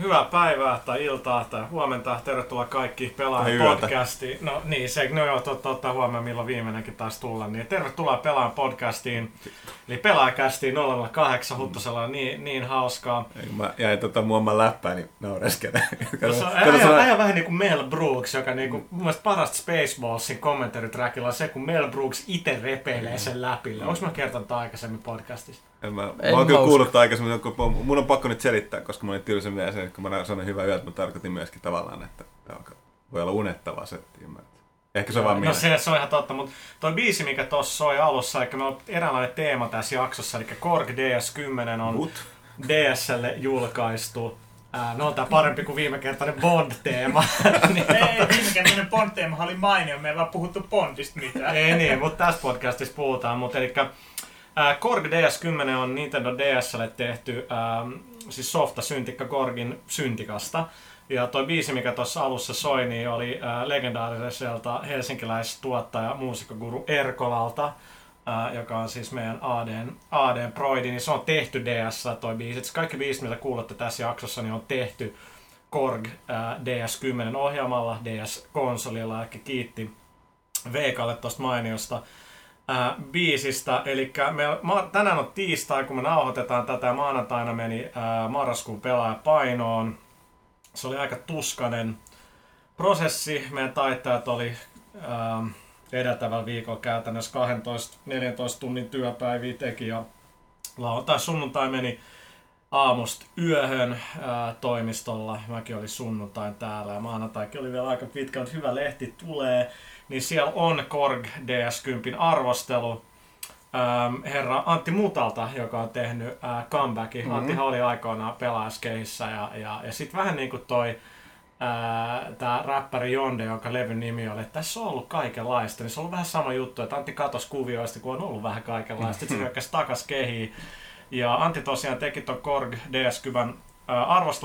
Hyvää päivää tai iltaa tai huomenta. Tervetuloa kaikki yötä. podcastiin. No niin, se, no joo, totta, ottaa huomioon milloin viimeinenkin taas tulla. Niin tervetuloa Pelaajan podcastiin. Eli Pelaajakästiin 008 Huttosella on niin, niin hauskaa. Mä jäin tota muoman läppääni naureskele. Tuossa on äijä, äijä vähän niin kuin Mel Brooks, joka niin kuin, mun mielestä parasta Spaceballs kommentaritrackilla on se, kun Mel Brooks itse repeilee sen läpille. Onko mä kertonut tämän aikaisemmin podcastissa? En mä, En mä oon kyllä kuullut tämän aikaisemmin, kun mun on pakko nyt selittää, koska mä olin tylsä mies, kun mä sanoin hyvää yötä, mä tarkoitin myöskin tavallaan, että joka voi olla unettava setti. Mä- Ehkä se on vaan No se, se on ihan totta, mutta toi biisi, mikä tuossa soi alussa, eli meillä on eräänlainen teema tässä jaksossa, eli Korg DS10 on Mut. DSlle julkaistu. Ää, no on tää parempi kuin viime kertainen Bond-teema. niin, Ei, viime kertainen Bond-teema oli mainio, me ei vaan puhuttu Bondista mitään. ei niin, mutta tässä podcastissa puhutaan. Mutta eli ää, Korg DS10 on Nintendo DSlle tehty ää, siis softa syntikka Korgin syntikasta. Ja toi biisi, mikä tuossa alussa soi, niin oli ää, legendaariselta helsinkiläistuottaja, muusikkoguru Erkolalta, ää, joka on siis meidän ADn, ADn proidi, niin se on tehty DS toi biisi. Et kaikki biisit, mitä kuulette tässä jaksossa, niin on tehty Korg ää, DS10 ohjaamalla, DS-konsolilla, eli kiitti Veikalle tuosta mainiosta ää, biisistä. Eli me, ma, tänään on tiistai, kun me nauhoitetaan tätä, maanantaina meni ää, marraskuun pelaaja painoon. Se oli aika tuskanen prosessi. Meidän taittajat oli ää, edeltävällä viikolla käytännössä 12-14 tunnin työpäiviä teki ja lauantai sunnuntai meni aamusta yöhön ää, toimistolla. Mäkin olin sunnuntain täällä ja maanantaikin oli vielä aika pitkä, mutta hyvä lehti tulee. Niin siellä on Korg DS10 arvostelu. Ähm, herra Antti Mutalta, joka on tehnyt äh, comebackin. Mm-hmm. Anttihan oli aikoinaan pelaajaskeissä ja, ja, ja sitten vähän niin kuin toi tämä räppäri Jonde, jonka levyn nimi oli, että tässä on ollut kaikenlaista, niin se on ollut vähän sama juttu, että Antti katos kuvioista, kun on ollut vähän kaikenlaista, sitten se hyökkäsi takas kehiin. Ja Antti tosiaan teki ton Korg DS10 arvostelu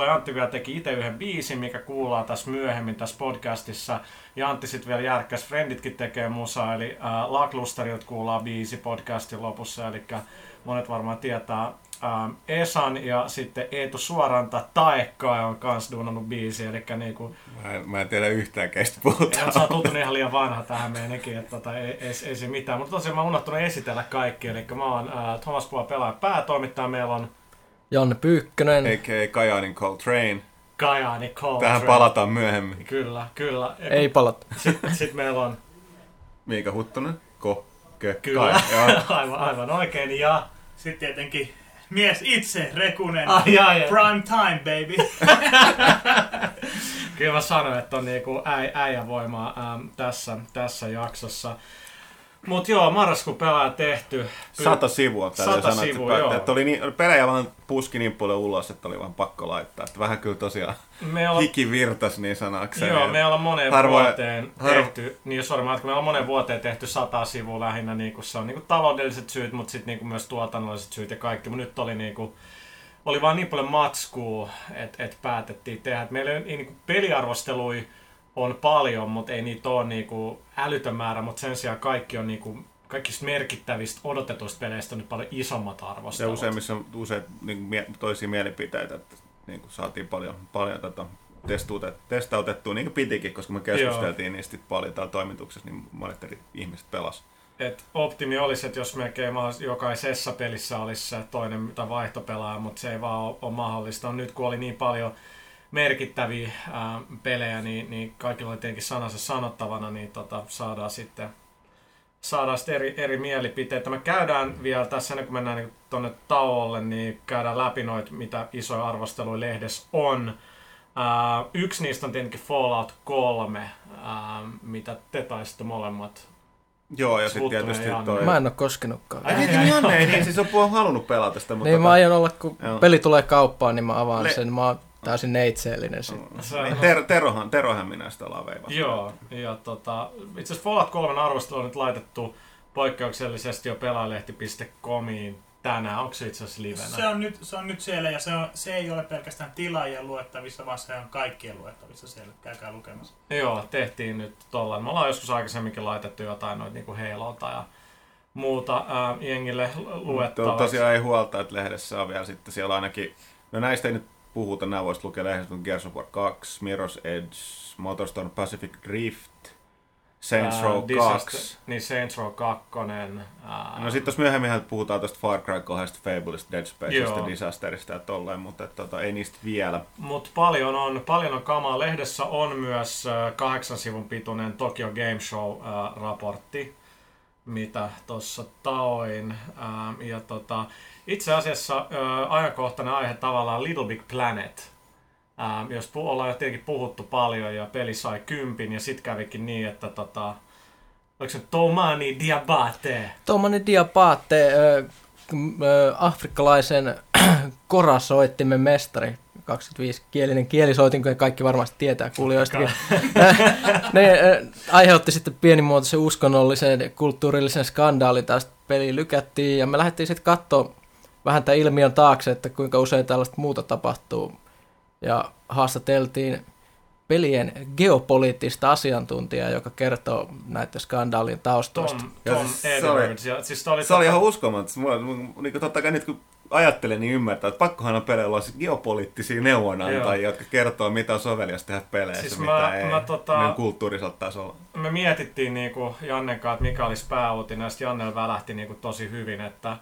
ja Antti vielä teki itse yhden biisin, mikä kuullaan tässä myöhemmin tässä podcastissa. Ja Antti sitten vielä järkkäs Frienditkin tekee musaa, eli äh, Lacklusterilta kuullaan biisi podcastin lopussa, eli monet varmaan tietää ähm, Esan ja sitten Eetu Suoranta Taekkaa on kans duunannut biisi, eli niinku, Mä en, mä en tiedä yhtään keistä ja puhutaan. sä oot ihan liian vanha tähän meidänkin, että tota, ei, ei, ei, se mitään. Mutta tosiaan mä oon unohtunut esitellä kaikki, eli mä oon äh, Thomas Pua pelaaja päätoimittaja, meillä on Janne Pyykkönen. A.k.a. Kajaanin Coltrane. Kajaani Coltrane. Tähän palataan myöhemmin. Kyllä, kyllä. Ei palata. Sitten sit meillä on Miika Huttunen. Ko. Kö. Kyllä, Kai. Aivan, aivan oikein. Ja Sitten tietenkin mies itse, Rekunen. Ai, ai, ai. Prime time, baby. kyllä mä sanoin, että on niinku äi, äijävoimaa äm, tässä, tässä jaksossa. Mut joo, marraskuun pelaaja tehty. Py- Sata sivua täytyy Sata sanoa, sivua, että, joo. että oli niin, pelejä vaan puski niin paljon ulos, että oli vaan pakko laittaa. Että vähän kyllä tosiaan Me on, hiki virtas niin sanakseen. joo, me ollaan moneen Harvoin- vuoteen harvo- tehty, niin mä ajattelin, me ollaan moneen vuoteen tehty sata sivua lähinnä, niin se on niin taloudelliset syyt, mutta sitten niin myös tuotannolliset syyt ja kaikki. Mutta nyt oli niin kuin, oli vaan niin paljon matskua, että et päätettiin tehdä. Et meillä ei, ei niin peliarvostelui on paljon, mutta ei niitä ole niin kuin älytön määrä, mutta sen sijaan kaikki on niin kuin, kaikista merkittävistä odotetuista peleistä on nyt paljon isommat Ja arvostelut. useimmissa on usein niin kuin mie- toisia mielipiteitä, että niin kuin saatiin paljon, paljon tota, testuute- testautettua, niin kuin pitikin, koska me keskusteltiin niistä sit paljon täällä toimituksessa, niin monet eri ihmiset pelas. Et optimi olisi, että jos melkein jokaisessa pelissä olisi se toinen tai vaihtopelaaja, mutta se ei vaan ole, ole mahdollista. Nyt kun oli niin paljon merkittäviä ää, pelejä, niin, niin kaikilla oli tietenkin sanansa sanottavana, niin tota, saadaan sitten saadaan sitten eri, eri mielipiteitä. Me käydään vielä tässä, ennen kuin mennään niin tuonne tauolle, niin käydään läpi noita, mitä isoja arvosteluja lehdessä on. Ää, yksi niistä on tietenkin Fallout 3, ää, mitä te taisitte molemmat Joo, ja sitten tietysti Janne. toi... Mä en oo koskenutkaan. Ai, niin, Janne, ei niin, siis on halunnut pelata sitä, mutta... Niin mä aion olla, kun Joo. peli tulee kauppaan, niin mä avaan Le- sen. Mä oon täysin neitseellinen sitten. Se- niin, ter, terohan, terohan minä sitä ollaan veivasta. Joo, ja tota, itse asiassa Fallout 3 arvostelu on nyt laitettu poikkeuksellisesti jo pelaalehti.comiin tänään. Onko se itse asiassa livenä? Se on nyt, se on nyt siellä ja se, on, se ei ole pelkästään tilaajien luettavissa, vaan se on kaikkien luettavissa siellä. Käykää lukemassa. Joo, tehtiin nyt tollaan. Me ollaan joskus aikaisemminkin laitettu jotain noita niinku Halota ja muuta ää, jengille luettavaksi. tosiaan ei huolta, että lehdessä on vielä sitten siellä ainakin... No näistä ei nyt puhuta, nämä voisi lukea lehdistä, Gears of War 2, Mirror's Edge, Motorstorm Pacific Rift, Saints Row Ää, 2. Disaster- Niin Saints Row 2. Ää, No sitten tuossa myöhemmin puhutaan tuosta Far Cry 2, Fableista, Dead Spacesta, Joo. Disasterista ja tolleen, mutta et, tota, ei niistä vielä. Mutta paljon on, paljon on kamaa. Lehdessä on myös äh, kahdeksan sivun pituinen Tokyo Game Show-raportti, mitä tuossa taoin. Ähm, ja tota, itse asiassa äh, ajankohtainen aihe tavallaan Little Big Planet. Ähm, jos pu- ollaan jo tietenkin puhuttu paljon ja peli sai kympin ja sit kävikin niin, että tota, oliko se Tomani Diabate? Ö, k- ö, afrikkalaisen korasoittimen mestari, 25-kielinen kielisoitin, kun kaikki varmasti tietää kuulijoistakin. ne aiheutti sitten pienimuotoisen uskonnollisen ja kulttuurillisen skandaalin. Tästä peli lykättiin ja me lähdettiin sitten katsoa vähän tämän ilmiön taakse, että kuinka usein tällaista muuta tapahtuu. Ja haastateltiin pelien geopoliittista asiantuntijaa, joka kertoo näiden skandaalien taustoista. Tom, Ja Tom siis se oli-. Ja, siis oli Se oli tota- ihan uskomaton. Mulla, niin totta kai nyt kun ajattelen, niin ymmärtää, että pakkohan on peleillä olla siis geopoliittisia neuvonantajia, jotka kertoo, mitä on sovelias tehdä peleissä, Siis mitä mä- ei. mä tota- Niin kulttuurisella tasolla. me mietittiin niinku Jannen kanssa, että mikä olisi pääuutinen, ja sitten Jannella välähti niinku tosi hyvin, että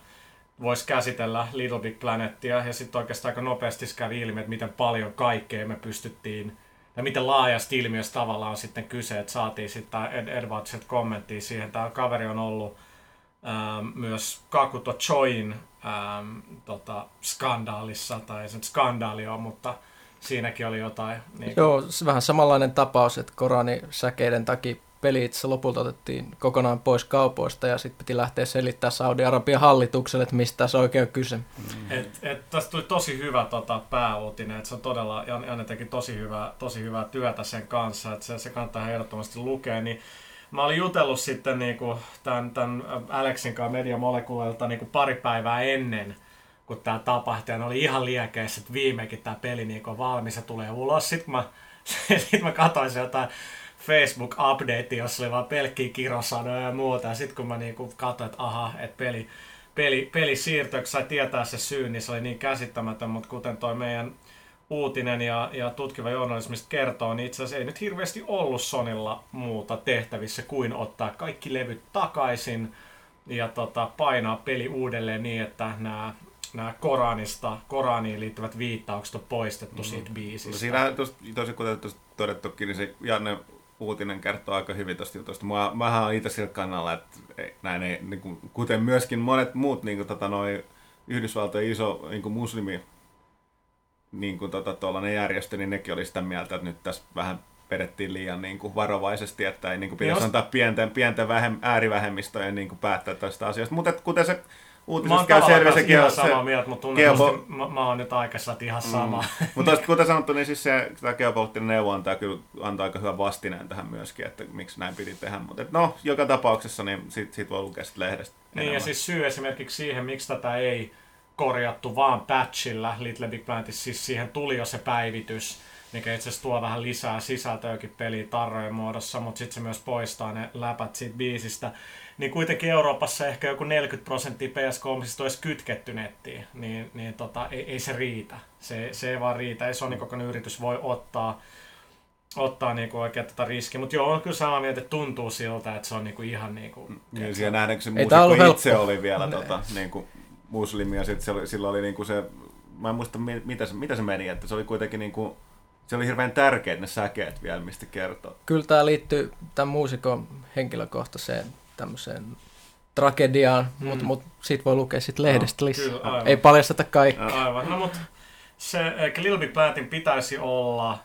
voisi käsitellä Little Big Planetia, ja sitten oikeastaan aika nopeasti kävi ilmi, että miten paljon kaikkea me pystyttiin, ja miten laajasta ilmiöstä tavallaan on sitten kyse, että saatiin sitten Ed Edwardsilta kommenttia siihen. Tämä kaveri on ollut ähm, myös Kakuto Choin ähm, tota, skandaalissa, tai ei se nyt skandaali ole, mutta siinäkin oli jotain. Niin Joo, se vähän samanlainen tapaus, että Korani säkeiden takia peli itse lopulta otettiin kokonaan pois kaupoista ja sitten piti lähteä selittää Saudi-Arabian hallitukselle, että mistä tässä oikein on kyse. Et, et tästä tuli tosi hyvä tota, pääuutinen, että se on todella, Jan- Janne teki tosi hyvää, tosi hyvää työtä sen kanssa, että se, se kannattaa ihan ehdottomasti lukea, niin mä olin jutellut sitten niinku tämän, tämän Alexin kanssa Mediamolekuleilta niinku pari päivää ennen, kun tämä tapahtui, ja ne oli ihan liekeissä, että viimekin tämä peli niinku on valmis ja tulee ulos. Sitten mä, sit mä katsoin se jotain Facebook-update, jossa oli vaan pelkkiä kirosanoja ja muuta. Ja sitten kun mä niinku katsoin, että aha, että peli, peli, peli siirtyi, kun sai tietää se syyn, niin se oli niin käsittämätön, mutta kuten toi meidän uutinen ja, ja tutkiva journalismista kertoo, niin itse asiassa ei nyt hirveästi ollut Sonilla muuta tehtävissä kuin ottaa kaikki levyt takaisin ja tota, painaa peli uudelleen niin, että nämä nämä Koranista, Koraniin liittyvät viittaukset on poistettu siitä No biisistä. siinä tosi, tosi kuten tuossa todettukin, niin se Janne uutinen kertoo aika hyvin tuosta jutusta. Mä, mähän olen itse sillä kannalla, että näin ei, niin kuin, kuten myöskin monet muut niin kuin, tota, noi, Yhdysvaltojen iso niin kuin muslimi niin kuin, tota, tuollainen järjestö, niin nekin oli sitä mieltä, että nyt tässä vähän vedettiin liian niin kuin, varovaisesti, että ei niin kuin, pitäisi Jos- antaa pienten, pienten vähem, äärivähemmistöjen niin kuin, päättää tästä asiasta. Mutta kuten se uutisessa käy tavallaan selvä, kanssa sekin ihan on se, samaa mieltä, mutta geopo- tunnetusti mä, mä oon nyt aikaisella ihan sama. Mm. mutta kuten sanottu, niin siis se, tämä geopoliittinen neuvonta kyllä antaa aika hyvän vastineen tähän myöskin, että miksi näin piti tehdä. Mutta no, joka tapauksessa niin siitä, siitä voi lukea sit lehdestä Niin ja enemmän. siis syy esimerkiksi siihen, miksi tätä ei korjattu vaan patchilla Little Big Planetissa, siis siihen tuli jo se päivitys, mikä itse asiassa tuo vähän lisää sisältöäkin peliin tarrojen muodossa, mutta sitten se myös poistaa ne läpät siitä biisistä. Niin kuitenkin Euroopassa ehkä joku 40 prosenttia PS3 olisi kytketty nettiin, niin, niin tota, ei, ei, se riitä. Se, se ei vaan riitä, ei Sony kokoinen yritys voi ottaa ottaa niinku oikein tätä riskiä. Mutta joo, on kyllä samaa mieltä, että tuntuu siltä, että se on niinku ihan niinku... Niin siellä nähdään, kun se muusikko itse helppo. oli vielä Ne. tota, niin kuin muslimi ja sitten oli, sillä oli niin kuin se, mä en muista mi- mitä se, mitä se meni, että se oli kuitenkin niin kuin, se oli hirveän tärkeät ne säkeet vielä, mistä kertoo. Kyllä tämä liittyy tämän muusikon henkilökohtaiseen tämmöiseen tragediaan, mm. mutta mut siitä voi lukea sit lehdestä Joo, lisää. kyllä, aivan. Ei paljasteta kaikkea. Aivan. No mut se Little Big Planetin pitäisi olla,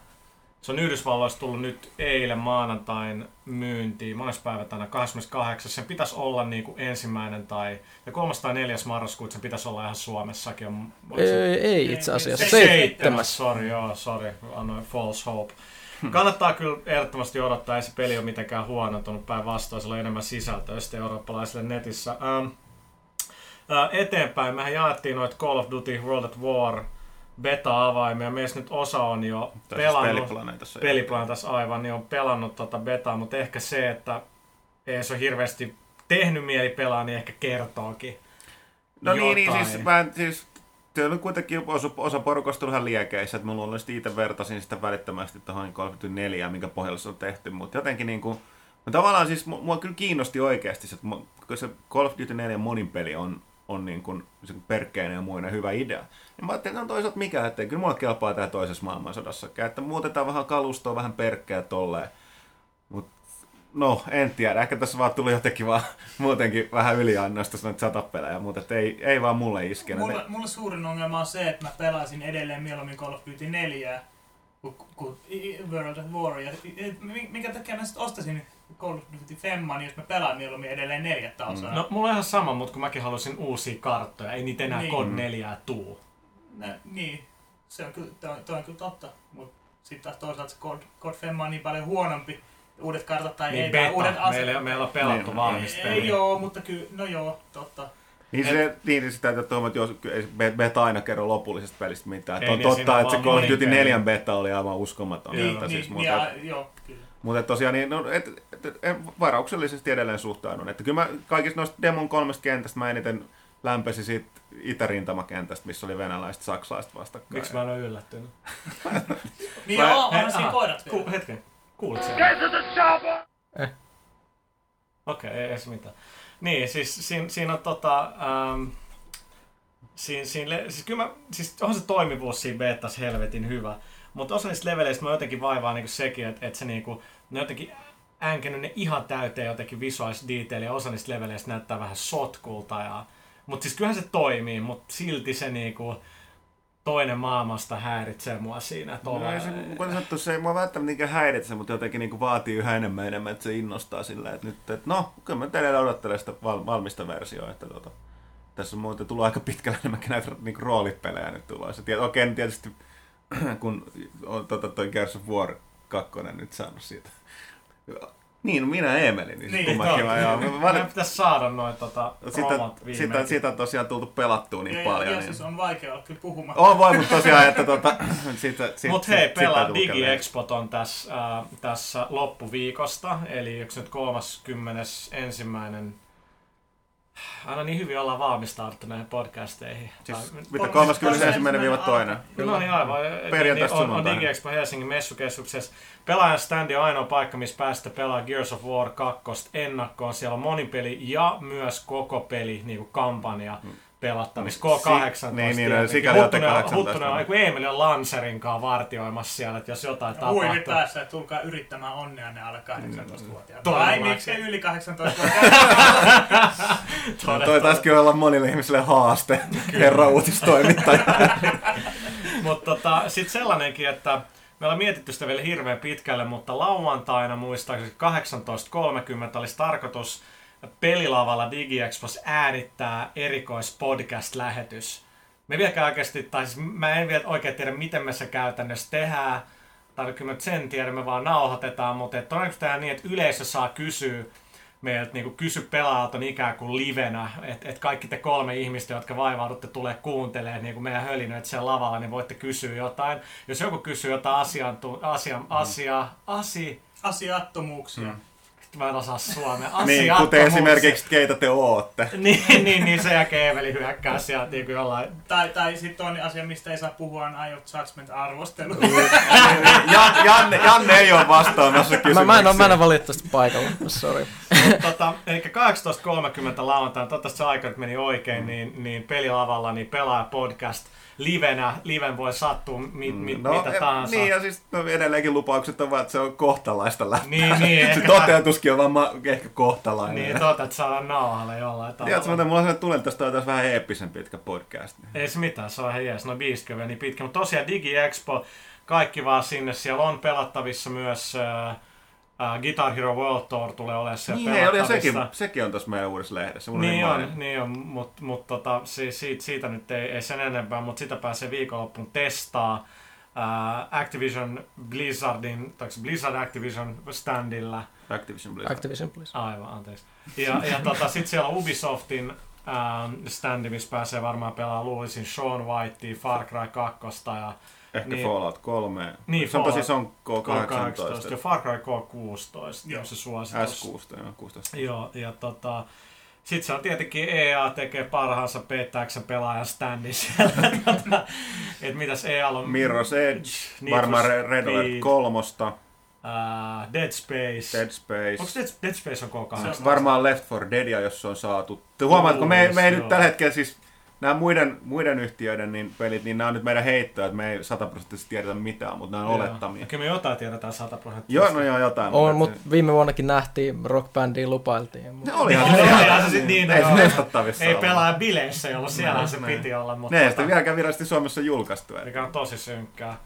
se on Yhdysvalloissa tullut nyt eilen maanantain myyntiin, mones päivä tänä 28. Sen pitäisi olla niin kuin ensimmäinen tai ja 3. tai 4. marraskuuta sen pitäisi olla ihan Suomessakin. On, Ei, ei itse asiassa. Se Seitsemäs. seitsemäs, sorry, joo, sorry, annoin false hope. Kannattaa kyllä ehdottomasti odottaa, ei se peli ole mitenkään huonontunut, päinvastoin sillä on enemmän sisältöä sitten eurooppalaisille netissä. Ähm, äh, eteenpäin, mehän jaettiin noita Call of Duty World at War beta-avaimia, meistä nyt osa on jo siis pelannut, peliplaneetassa. peliplaneetassa aivan, niin on pelannut tota betaa, mutta ehkä se, että ei se ole hirveästi tehnyt mieli pelaa, niin ehkä kertookin No niin, niin jotain. siis, mä, siis se oli kuitenkin osa, osa porukasta ihan liekeissä, että mä luonnollisesti itse vertasin sitä välittömästi tuohon Call of Duty 4, minkä pohjalla se on tehty, mutta jotenkin niin kuin, mä tavallaan siis, mua, kyllä kiinnosti oikeasti se, että se Call of Duty 4 monin peli on, on niin kuin se perkeinen ja muinen hyvä idea. Ja mä ajattelin, että on toisaalta mikä, että kyllä mulla kelpaa tää toisessa maailmansodassa, että muutetaan vähän kalustoa, vähän perkkeä tolleen. Mut no, en tiedä. Ehkä tässä vaan tuli jotenkin vaan muutenkin vähän yliannosta noita satapelejä, mutta et ei, ei vaan mulle iskenyt. Mulle, mulle suurin ongelma on se, että mä pelasin edelleen mieluummin Call of Duty 4 kuin, World of War. Ja, minkä takia mä sitten ostasin Call of Duty Femman, jos mä pelaan mieluummin edelleen neljättä osaa. No, mulla on ihan sama, mutta kun mäkin halusin uusia karttoja, ei niitä enää Niin. kod 4 tuu. Nä, niin, se on kyllä, toi, toi on kyllä totta. Mutta sitten taas toisaalta se Code, Code Femma on niin paljon huonompi. Uudet kartat tai Niin ei, beta, uudet meillä, meillä on pelattu Niin. valmista. ei, ei joo, mutta kyllä, no joo, totta. Niin, se, niin sitä täytyy tuomaan, että jos ei beta aina kerro lopullisesta pelistä mitään. Ei, on niin, totta, on että se Call of Duty peli. 4 beta oli aivan uskomaton. Niin, mutta niin, siis, niin, mutta, ja, joo, kyllä. mutta tosiaan niin, no, et, et, et, en varauksellisesti edelleen suhtaudun. Että kyllä mä kaikista noista Demon kolmesta kentästä mä eniten lämpesin siitä itärintamakentästä, missä oli venäläiset saksalaiset vastakkain. Miksi mä en ole yllättynyt? Niin joo, onhan Hei, siinä koirat vielä. Ku, hetken, kuulit sen? Eh. Okei, okay, ei, ei se mitään. Niin, siis siinä, siinä on tota... Ähm, siinä, siinä, siis kyllä mä, siis on se toimivuus siinä betas helvetin hyvä. Mutta osa niistä leveleistä mä jotenkin vaivaa niinku sekin, että et se niinku, ne jotenkin änkenyt ne ihan täyteen jotenkin visuaalista detailia. Osa niistä leveleistä näyttää vähän sotkulta. Ja, mutta siis kyllähän se toimii, mutta silti se niinku, toinen maailmasta häiritsee mua siinä. Että No, se, kuten sanottu, se ei mua välttämättä niinkään häiritse, mutta jotenkin niin vaatii yhä enemmän enemmän, että se innostaa sillä, että nyt, että no, kyllä mä edelleen odottelen sitä val, valmista versioa, että tota, tässä on muuten tullut aika pitkälle enemmänkin näitä niin roolipelejä nyt tulossa. Tiet, okei, okay, tietysti kun on tota, toi Gears of War 2 nyt saanut siitä. Niin, minä Emeli, niin, Niin, niin kummankin mä, joo. Mä, mä, pitäisi saada noin tota, sitä, sitä, sitä on tosiaan tultu pelattua niin ja, paljon. ja, niin. siis on vaikea olla kyllä puhumaan. On voi, mutta tosiaan, että tota, siitä, siitä, Mutta hei, pelaa lukea DigiExpot on tässä, äh, tässä loppuviikosta, eli se nyt 31. Aina niin hyvin ollaan valmistauduttu näihin podcasteihin. Siis, Tai- mitä on- 31. viiva toinen. No niin aivan. Perjantaista Niin, on, on. DigiExpo Helsingin messukeskuksessa. Pelaajan standi on ainoa paikka, missä päästä pelaa Gears of War 2 ennakkoon. Siellä on monipeli ja myös koko peli niin kuin kampanja pelattavissa. K18. Niin, niin, tietenkin. sikäli olette Huttunen, 18. Huttunen on, Emil on Lancerin kanssa vartioimassa siellä, että jos jotain Huivi tapahtuu. päässä, että tulkaa yrittämään onnea ne alle 18-vuotiaat. Todella Tai miksei yli 18-vuotiaat. No, toi taisikin olla monille ihmisille haaste, herra uutistoimittaja. Mutta tota, sitten sellainenkin, että me ollaan mietitty sitä vielä hirveän pitkälle, mutta lauantaina muistaakseni 18.30 olisi tarkoitus pelilavalla DigiExpos äänittää erikoispodcast-lähetys. Me vieläkään oikeasti, tai siis mä en vielä oikein tiedä, miten me se käytännössä tehdään, tai kyllä me nyt sen tiedä, me vaan nauhoitetaan, mutta todennäköisesti tehdään niin, että yleisö saa kysyä meiltä niin kysy pelaajalta ikään kuin livenä, että et kaikki te kolme ihmistä, jotka vaivaudutte tulee kuuntelemaan niin kuin meidän hölinöitä siellä lavalla, niin voitte kysyä jotain. Jos joku kysyy jotain asiantu, asia, asia, asi, Asiattomuuksia. Mä en osaa suomea, niin, kuten esimerkiksi keitä te ootte. niin, niin, niin se jälkeen Eveli hyökkää sieltä niin kuin jollain Tai, tai sitten toinen asia, mistä ei saa puhua, on Eye of Judgment-arvostelu. Jan, Janne, Janne ei ole vastaamassa Mä, kysymykseen. mä, en ole, mä en ole valitettavasti paikalla, sorry. tota, eli 18.30 lauantaina, toivottavasti se aika nyt meni oikein, niin, niin pelilavalla niin pelaa podcast livenä. Liven voi sattua mi, mi, no, mitä e- tahansa. Niin, ja siis no, edelleenkin lupaukset on vaan, että se on kohtalaista lähtää. Niin, niin, se toteutuskin on vaan ma- ehkä kohtalainen. Niin, totta, että saadaan nauhalle jollain tavalla. Tiedätkö, mitä mulla tunne, että tästä on taas vähän eeppisen pitkä podcast. Ei se mitään, se on ihan jees, no biisikö vielä niin pitkä. Mutta tosiaan DigiExpo, kaikki vaan sinne. Siellä on pelattavissa myös äh, äh, Guitar Hero World Tour tulee olemaan siellä Niin, ei, oli, ja sekin, pelattavissa. sekin on tuossa meidän uudessa lehdessä. Mulla Niin on, niin on, mutta mut, tota, siis siitä, siitä nyt ei, ei sen enempää, mutta sitä pääsee viikonloppuun testaa. Äh, Activision Blizzardin, tai Blizzard Activision standilla. Activision Blizzard. Activision Blizzard. Aivan, anteeksi. Ja, ja tota, sitten siellä on Ubisoftin ähm, standi, missä pääsee varmaan pelaamaan luulisin Sean Whitea, Far Cry 2 ja Ehkä Niin. Fallout 3. Niin, se on tosi, se on K18 K18. ja Far Cry K16, Joo. on se suositus. S16, joo, 16. Joo, ja tota, Sitten se on tietenkin EA tekee parhaansa pettääksä pelaajan standin siellä. Tota, Et mitäs EA on? Mirror's Edge, Need varmaan Red Alert Speed. 3, Uh, Dead Space. Dead Space. Onko Dead, Dead Space on K8? Se Varmaan Left 4 Deadia, jos se on saatu. Huomaatko, me, ei- me ei Joo. nyt tällä hetkellä siis, nämä muiden, muiden yhtiöiden niin pelit, niin nämä on nyt meidän heittoja, että me ei sataprosenttisesti tiedetä mitään, mutta nämä on olettamia. Kyllä me jotain tiedetään 100 prosenttia. Joo, no joo, jotain. On, mutta mutta viime vuonnakin nähtiin rockbändiin lupailtiin. Mut... Ne Oli, ne. olihan se sit niin, Ei joo. se testattavissa Ei pelaa bileissä, jolloin siellä se Ne. piti olla. Mutta Ne ei tota- sitä vieläkään virallisesti Suomessa julkaistu. mikä on tosi synkkää.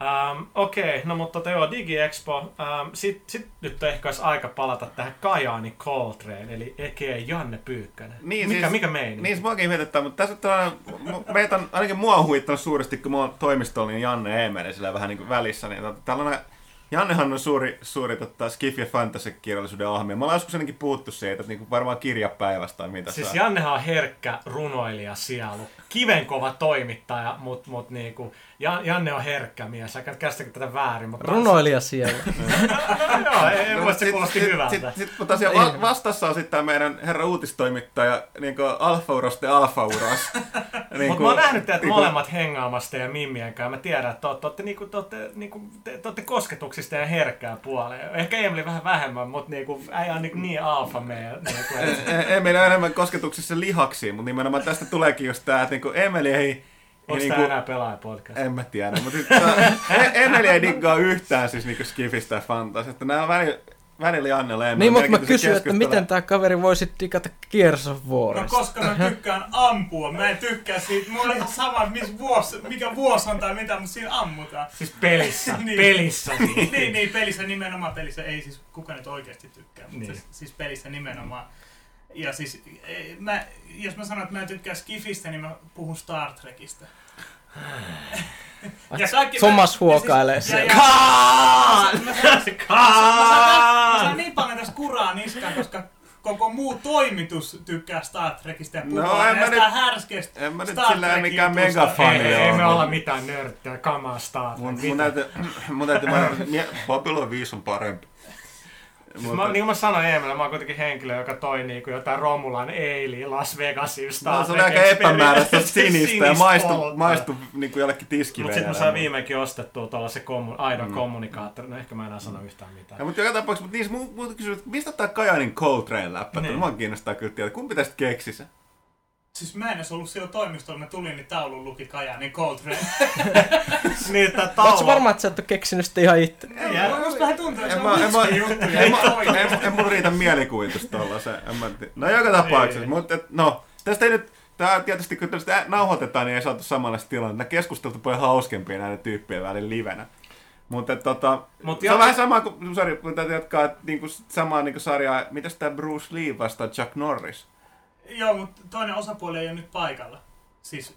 Um, Okei, okay, no mutta tota, joo, DigiExpo. Um, Sitten sit nyt ehkä olisi aika palata tähän Kajaani Coltrane, eli Eke Janne Pyykkönen. Niin, mikä, siis- mikä meini? Niin, se muakin mietittää, mutta tässä on tällainen, meitä on, ainakin mua huittanut suuresti, kun mä oon toimistolla, niin Janne Eemeli sillä vähän niin kuin välissä, niin tota, tällainen Jannehan on suuri, suuri tota, skifi- ja fantasy-kirjallisuuden ahmia. Me ollaan joskus ainakin puhuttu siitä, että niinku varmaan kirjapäivästä tai mitä Siis saa. Jannehan on herkkä runoilija sielu. Kivenkova toimittaja, mutta mut niinku, Ja- Janne on herkkä mies. Älkää käsittäkö tätä väärin. Mutta Runoilija siellä. No, joo, ei, ei No, se sit- kuulosti sit- hyvältä. Sit, sit, mutta tosiaan va- vastassa on sitten tämä meidän herra uutistoimittaja, niin kuin Alfa-Uros de Alfa-Uros. niin Mutta mä oon nähnyt teidät molemmat hengaamasta ja Mimmien kanssa. Mä tiedän, että te, te, olette, niinku, te, olette, niinku, te, te olette kosketuksista ja herkkää puoleen. Ehkä Emeli vähän vähemmän, mutta niinku, äijä on niinku niin alfa meidän. Niinku, et- Emeli on enemmän kosketuksissa lihaksiin, mutta nimenomaan tästä tuleekin just tää, että niinku Emeli ei... Onko niinku- enää pelaajapodcast? En mä tiedä, mutta E- Emeli ei diggaa yhtään siis niinku skifistä ja fantasiasta. Nää on välillä, välillä Jannella enemmän. Niin, mutta mä kysyin, että miten tämä kaveri voisi digata Gears of No koska mä tykkään ampua, mä en tykkää siitä, mulla on ihan sama, missä vuosi, mikä vuosi on tai mitä, mutta siinä ammutaan. Siis pelissä. Niin. Pelissä. niin, niin, pelissä nimenomaan pelissä, ei siis kuka nyt oikeasti tykkää, mutta Niin. siis, siis pelissä nimenomaan. Ja siis, ei, mä, jos mä sanon, että mä en tykkää Skifistä, niin mä puhun Star Trekistä. Thomas huokailee ja, siellä. ja, mä, saan- mä, saan- mä, saan, mä saan niin paljon tästä kuraa niskaan, koska koko muu toimitus tykkää Star Trekistä ja No, puhuu en mä näistä nyt- härskeistä En mä nyt Star sillä mikään megafani ei, ei me olla mitään nörttejä, kamaa Star Trek. Mun, mun täytyy, mun täytyy, Babylon 5 on parempi. Siis mä, niin kuin mä sanoin Eemille, mä oon kuitenkin henkilö, joka toi niinku jotain Romulan Eili Las Vegasin Star No, se oli aika epämääräistä sinistä ja maistu, maistu niin kuin jollekin Mutta tiskivedelle. sitten mä sain viimeinkin ostettua tuolla se kommu- aidon Mm. kommunikaattori. No ehkä mä en enää sano yhtään mitään. Ja, mutta joka tapauksessa, mutta niissä mu- muuta kysyä, että mistä tää Kajanin Coltrane läppä? Niin. Niin. Mua kiinnostaa kyllä tietää, kumpi tästä keksi se? Siis mä en edes ollut siellä toimistolla, mä tulin, niin taulun luki Kajaanin Coltrane. niin, Oletko taulu... varma, että sä et ole keksinyt sitä ihan itse? Jää- Musta vähän tuntuu, että se En on en juttu. en, ei toimi. en, en mulla riitä mielikuvitus tuolla se. En mä, no joka tapauksessa, Ei. mutta et, no, tästä ei nyt, tää tietysti kun tästä nauhoitetaan, niin ei saatu samanlaista tilannetta. Nämä keskustelut on paljon hauskempia näiden tyyppien välillä livenä. Mutta tota, Mut se jo- on vähän sama kuin, sorry, kun täytyy jatkaa, että niinku, samaa niinku sarjaa, mitäs tää Bruce Lee vastaa Chuck Norris? Joo, mutta toinen osapuoli ei ole nyt paikalla. Siis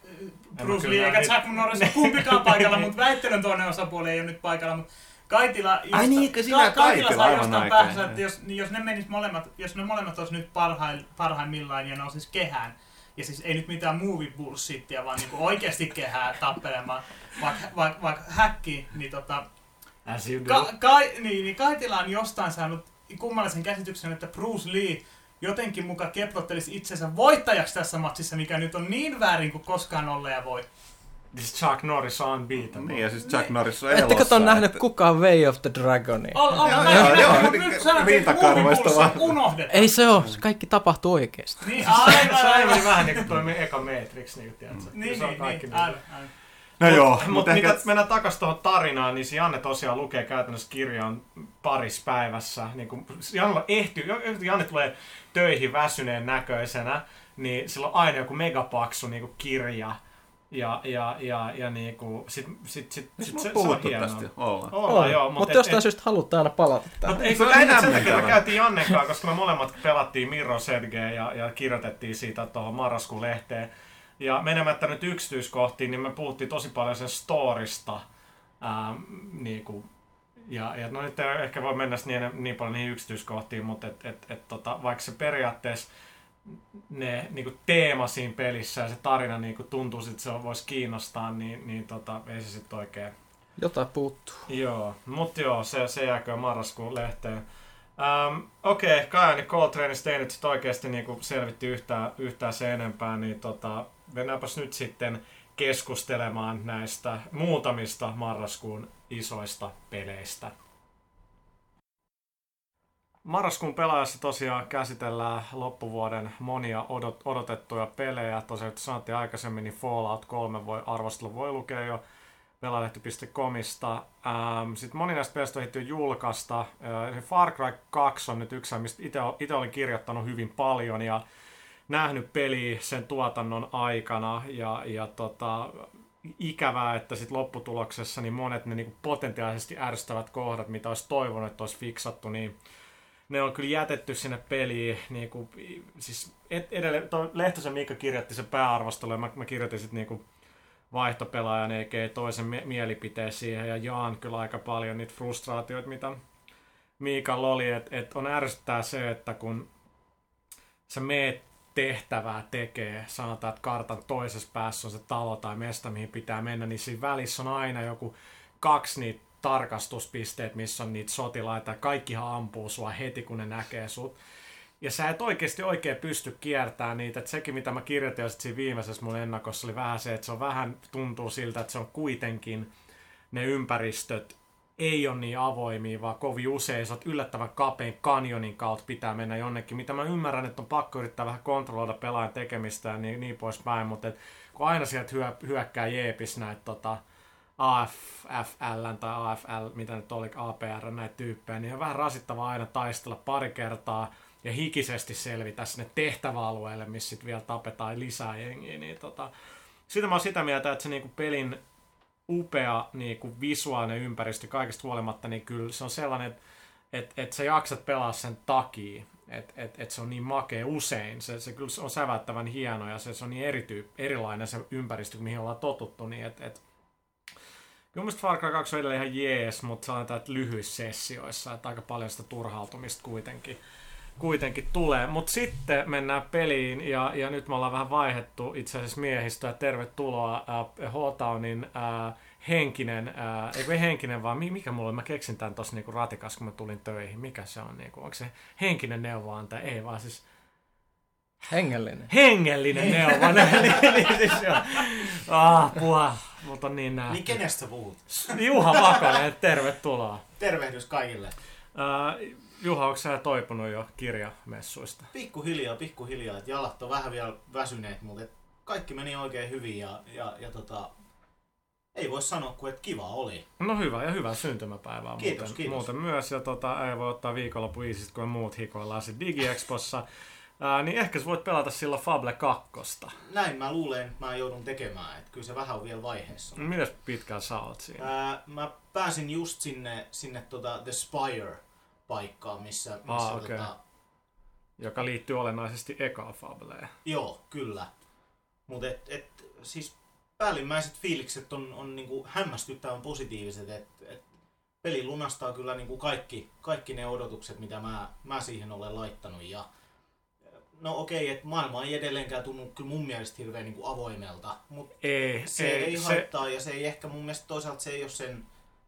äh, Bruce Lee eikä Chuck Norris ole kumpikaan paikalla, mutta väittelyn toinen osapuoli ei ole nyt paikalla. Mutta Kaitila, josta, niin, sinä ja Kaitila, saa jostain päänsä, että jos, niin jos ne menis molemmat, jos ne molemmat olisi nyt parhain, parhaimmillaan ja ne on siis kehään, ja siis ei nyt mitään movie bullshittia, vaan niinku oikeasti kehää tappelemaan, vaikka vaik, vaik häkki, niin tota. Ka- kai, niin, niin Kaitila on jostain saanut kummallisen käsityksen, että Bruce Lee jotenkin muka keplottelisi itsensä voittajaksi tässä matsissa, mikä nyt on niin väärin kuin koskaan olleen voi. This Chuck Norris on beatable. Niin, ja siis Chuck Norris on elossa. Ettekö te on nähnyt että- kukaan Way of the Dragonia? Ol, ol, Joo, joo, joo, niin, nyt movie bullshit vaan. unohdetaan. Ei se oo, se kaikki tapahtuu oikeesti. Niin, Se aivan, on aivan. vähän niin kuin toi eka Matrix, niin tiedätkö? Niin, se on niin, kaikki niin, niin. aivan, aivan. No Mut- joo, Mutta mitä ehkä... mennään takaisin tuohon tarinaan, niin se Janne tosiaan lukee käytännössä kirjan paris päivässä. Niin kun Janne, ehtyy, Janne tulee töihin väsyneen näköisenä, niin sillä on aina joku megapaksu niin kuin kirja. Ja, ja, ja, ja niin kuin, sit, sit, sit, sit, se, on se on hienoa. tästä? Ollaan. Ollaan, joo, Mutta mutta Mut jostain syystä halutaan aina palata tähän. mutta ei, Se enemmän sen takia me käytiin Jannen kanssa, koska me molemmat pelattiin Mirror Sergei ja, ja kirjoitettiin siitä tuohon marraskuun lehteen. Ja menemättä nyt yksityiskohtiin, niin me puhuttiin tosi paljon sen storista. Ää, niin kuin, ja, ja no nyt ei ehkä voi mennä niin, niin paljon niihin yksityiskohtiin, mutta et, et, et, tota, vaikka se periaatteessa ne niin kuin teema siinä pelissä ja se tarina niin kuin tuntuu, että se voisi kiinnostaa, niin, niin tota, ei se sitten oikein Jotain puuttuu. Joo, mutta joo, se, se jääkö marraskuun lehteen. Um, Okei, okay, Kajan ja Coltraneista ei nyt sit oikeasti niinku selvitti yhtään, yhtään se enempää, niin tota, mennäänpäs nyt sitten keskustelemaan näistä muutamista marraskuun isoista peleistä. Marraskuun pelaajassa tosiaan käsitellään loppuvuoden monia odot, odotettuja pelejä. Tosiaan, että sanottiin aikaisemmin, niin Fallout 3 voi, arvostelu voi lukea jo pelalehti.comista. Ähm, Sitten moni näistä peleistä jo julkaista. Äh, Far Cry 2 on nyt yksi, mistä itse olin kirjoittanut hyvin paljon ja nähnyt peliä sen tuotannon aikana. Ja, ja tota, ikävää, että sit lopputuloksessa niin monet ne niinku potentiaalisesti ärsyttävät kohdat, mitä olisi toivonut, että olisi fiksattu, niin ne on kyllä jätetty sinne peliin. Niin kuin, siis edelleen, Lehtosen Miikka kirjoitti sen pääarvostelun ja mä, mä kirjoitin sitten niin vaihtopelaajan eikä toisen mie- mielipiteen siihen ja jaan kyllä aika paljon niitä frustraatioita, mitä Miikalla oli, että et on ärsyttää se, että kun sä meet tehtävää tekee, sanotaan, että kartan toisessa päässä on se talo tai mesta, mihin pitää mennä, niin siinä välissä on aina joku kaksi niitä tarkastuspisteet, missä on niitä sotilaita. Kaikkihan ampuu sua heti, kun ne näkee sut. Ja sä et oikeasti oikein pysty kiertämään niitä. Et sekin, mitä mä kirjoitin siinä viimeisessä mun ennakossa, oli vähän se, että se on vähän tuntuu siltä, että se on kuitenkin ne ympäristöt ei ole niin avoimia, vaan kovin usein sä yllättävän kapein kanjonin kautta pitää mennä jonnekin, mitä mä ymmärrän, että on pakko yrittää vähän kontrolloida pelaajan tekemistä ja niin, niin poispäin, mutta et, kun aina sieltä hyö, hyökkää jeepis näitä tota, AFL tai AFL, mitä nyt oli, APR, näitä tyyppejä, niin on vähän rasittavaa aina taistella pari kertaa ja hikisesti selvitä sinne tehtäväalueelle, missä sitten vielä tapetaan lisää jengiä. Niin tota, sitä mä oon sitä mieltä, että se niinku pelin upea niinku visuaalinen ympäristö kaikesta huolimatta, niin kyllä se on sellainen, että et, et sä jaksat pelaa sen takia, että et, et se on niin makea usein. Se, se kyllä on sävättävän hieno ja se, se on niin erityyp, erilainen se ympäristö, mihin ollaan totuttu, niin että et, Kyllä mielestä Far Cry 2 on edelleen ihan jees, mutta sanotaan, että lyhyissä sessioissa, että aika paljon sitä turhautumista kuitenkin, kuitenkin tulee. Mutta sitten mennään peliin ja, ja nyt me ollaan vähän vaihettu itse asiassa miehistöä. Tervetuloa äh, H-Townin äh, henkinen, äh, ei henkinen, vaan mikä mulla oli, mä keksin tämän tuossa niinku ratikas, kun mä tulin töihin. Mikä se on, niinku, onko se henkinen neuvoantaja? Ei vaan siis Hengellinen. Hengellinen neuvo. niin, niin, siis joo. Ah, puha. Mutta on niin nähty. Niin kenestä puhut? Juha Vakonen, tervetuloa. Tervehdys kaikille. Uh, Juha, onko sä toipunut jo kirjamessuista? Pikkuhiljaa, pikkuhiljaa. Et jalat on vähän vielä väsyneet, mutta kaikki meni oikein hyvin ja, ja, ja tota, ei voi sanoa kuin, että kiva oli. No hyvä ja hyvää syntymäpäivää kiitos, muuten, kiitos. muuten myös. Ja tota, ei voi ottaa viikonloppu iisistä, kun muut hikoillaan sitten DigiExpossa. Ää, niin ehkä sä voit pelata sillä Fable 2. Näin mä luulen, että mä joudun tekemään. Että kyllä se vähän on vielä vaiheessa. Mitäs pitkään sä oot siinä? Ää, mä pääsin just sinne, sinne tota The Spire-paikkaan, missä... missä Ah, okei. tota, Joka liittyy olennaisesti ekaan Fableen. joo, kyllä. Mutta et, et, siis päällimmäiset fiilikset on, on niinku hämmästyttävän positiiviset. Et, et peli lunastaa kyllä niinku kaikki, kaikki ne odotukset, mitä mä, mä siihen olen laittanut. Ja, no okei, että maailma ei edelleenkään tunnu kyllä mun mielestä hirveän niinku avoimelta, mutta Ei, se ei, ei se, haittaa ja se ei ehkä mun mielestä toisaalta se ei ole sen,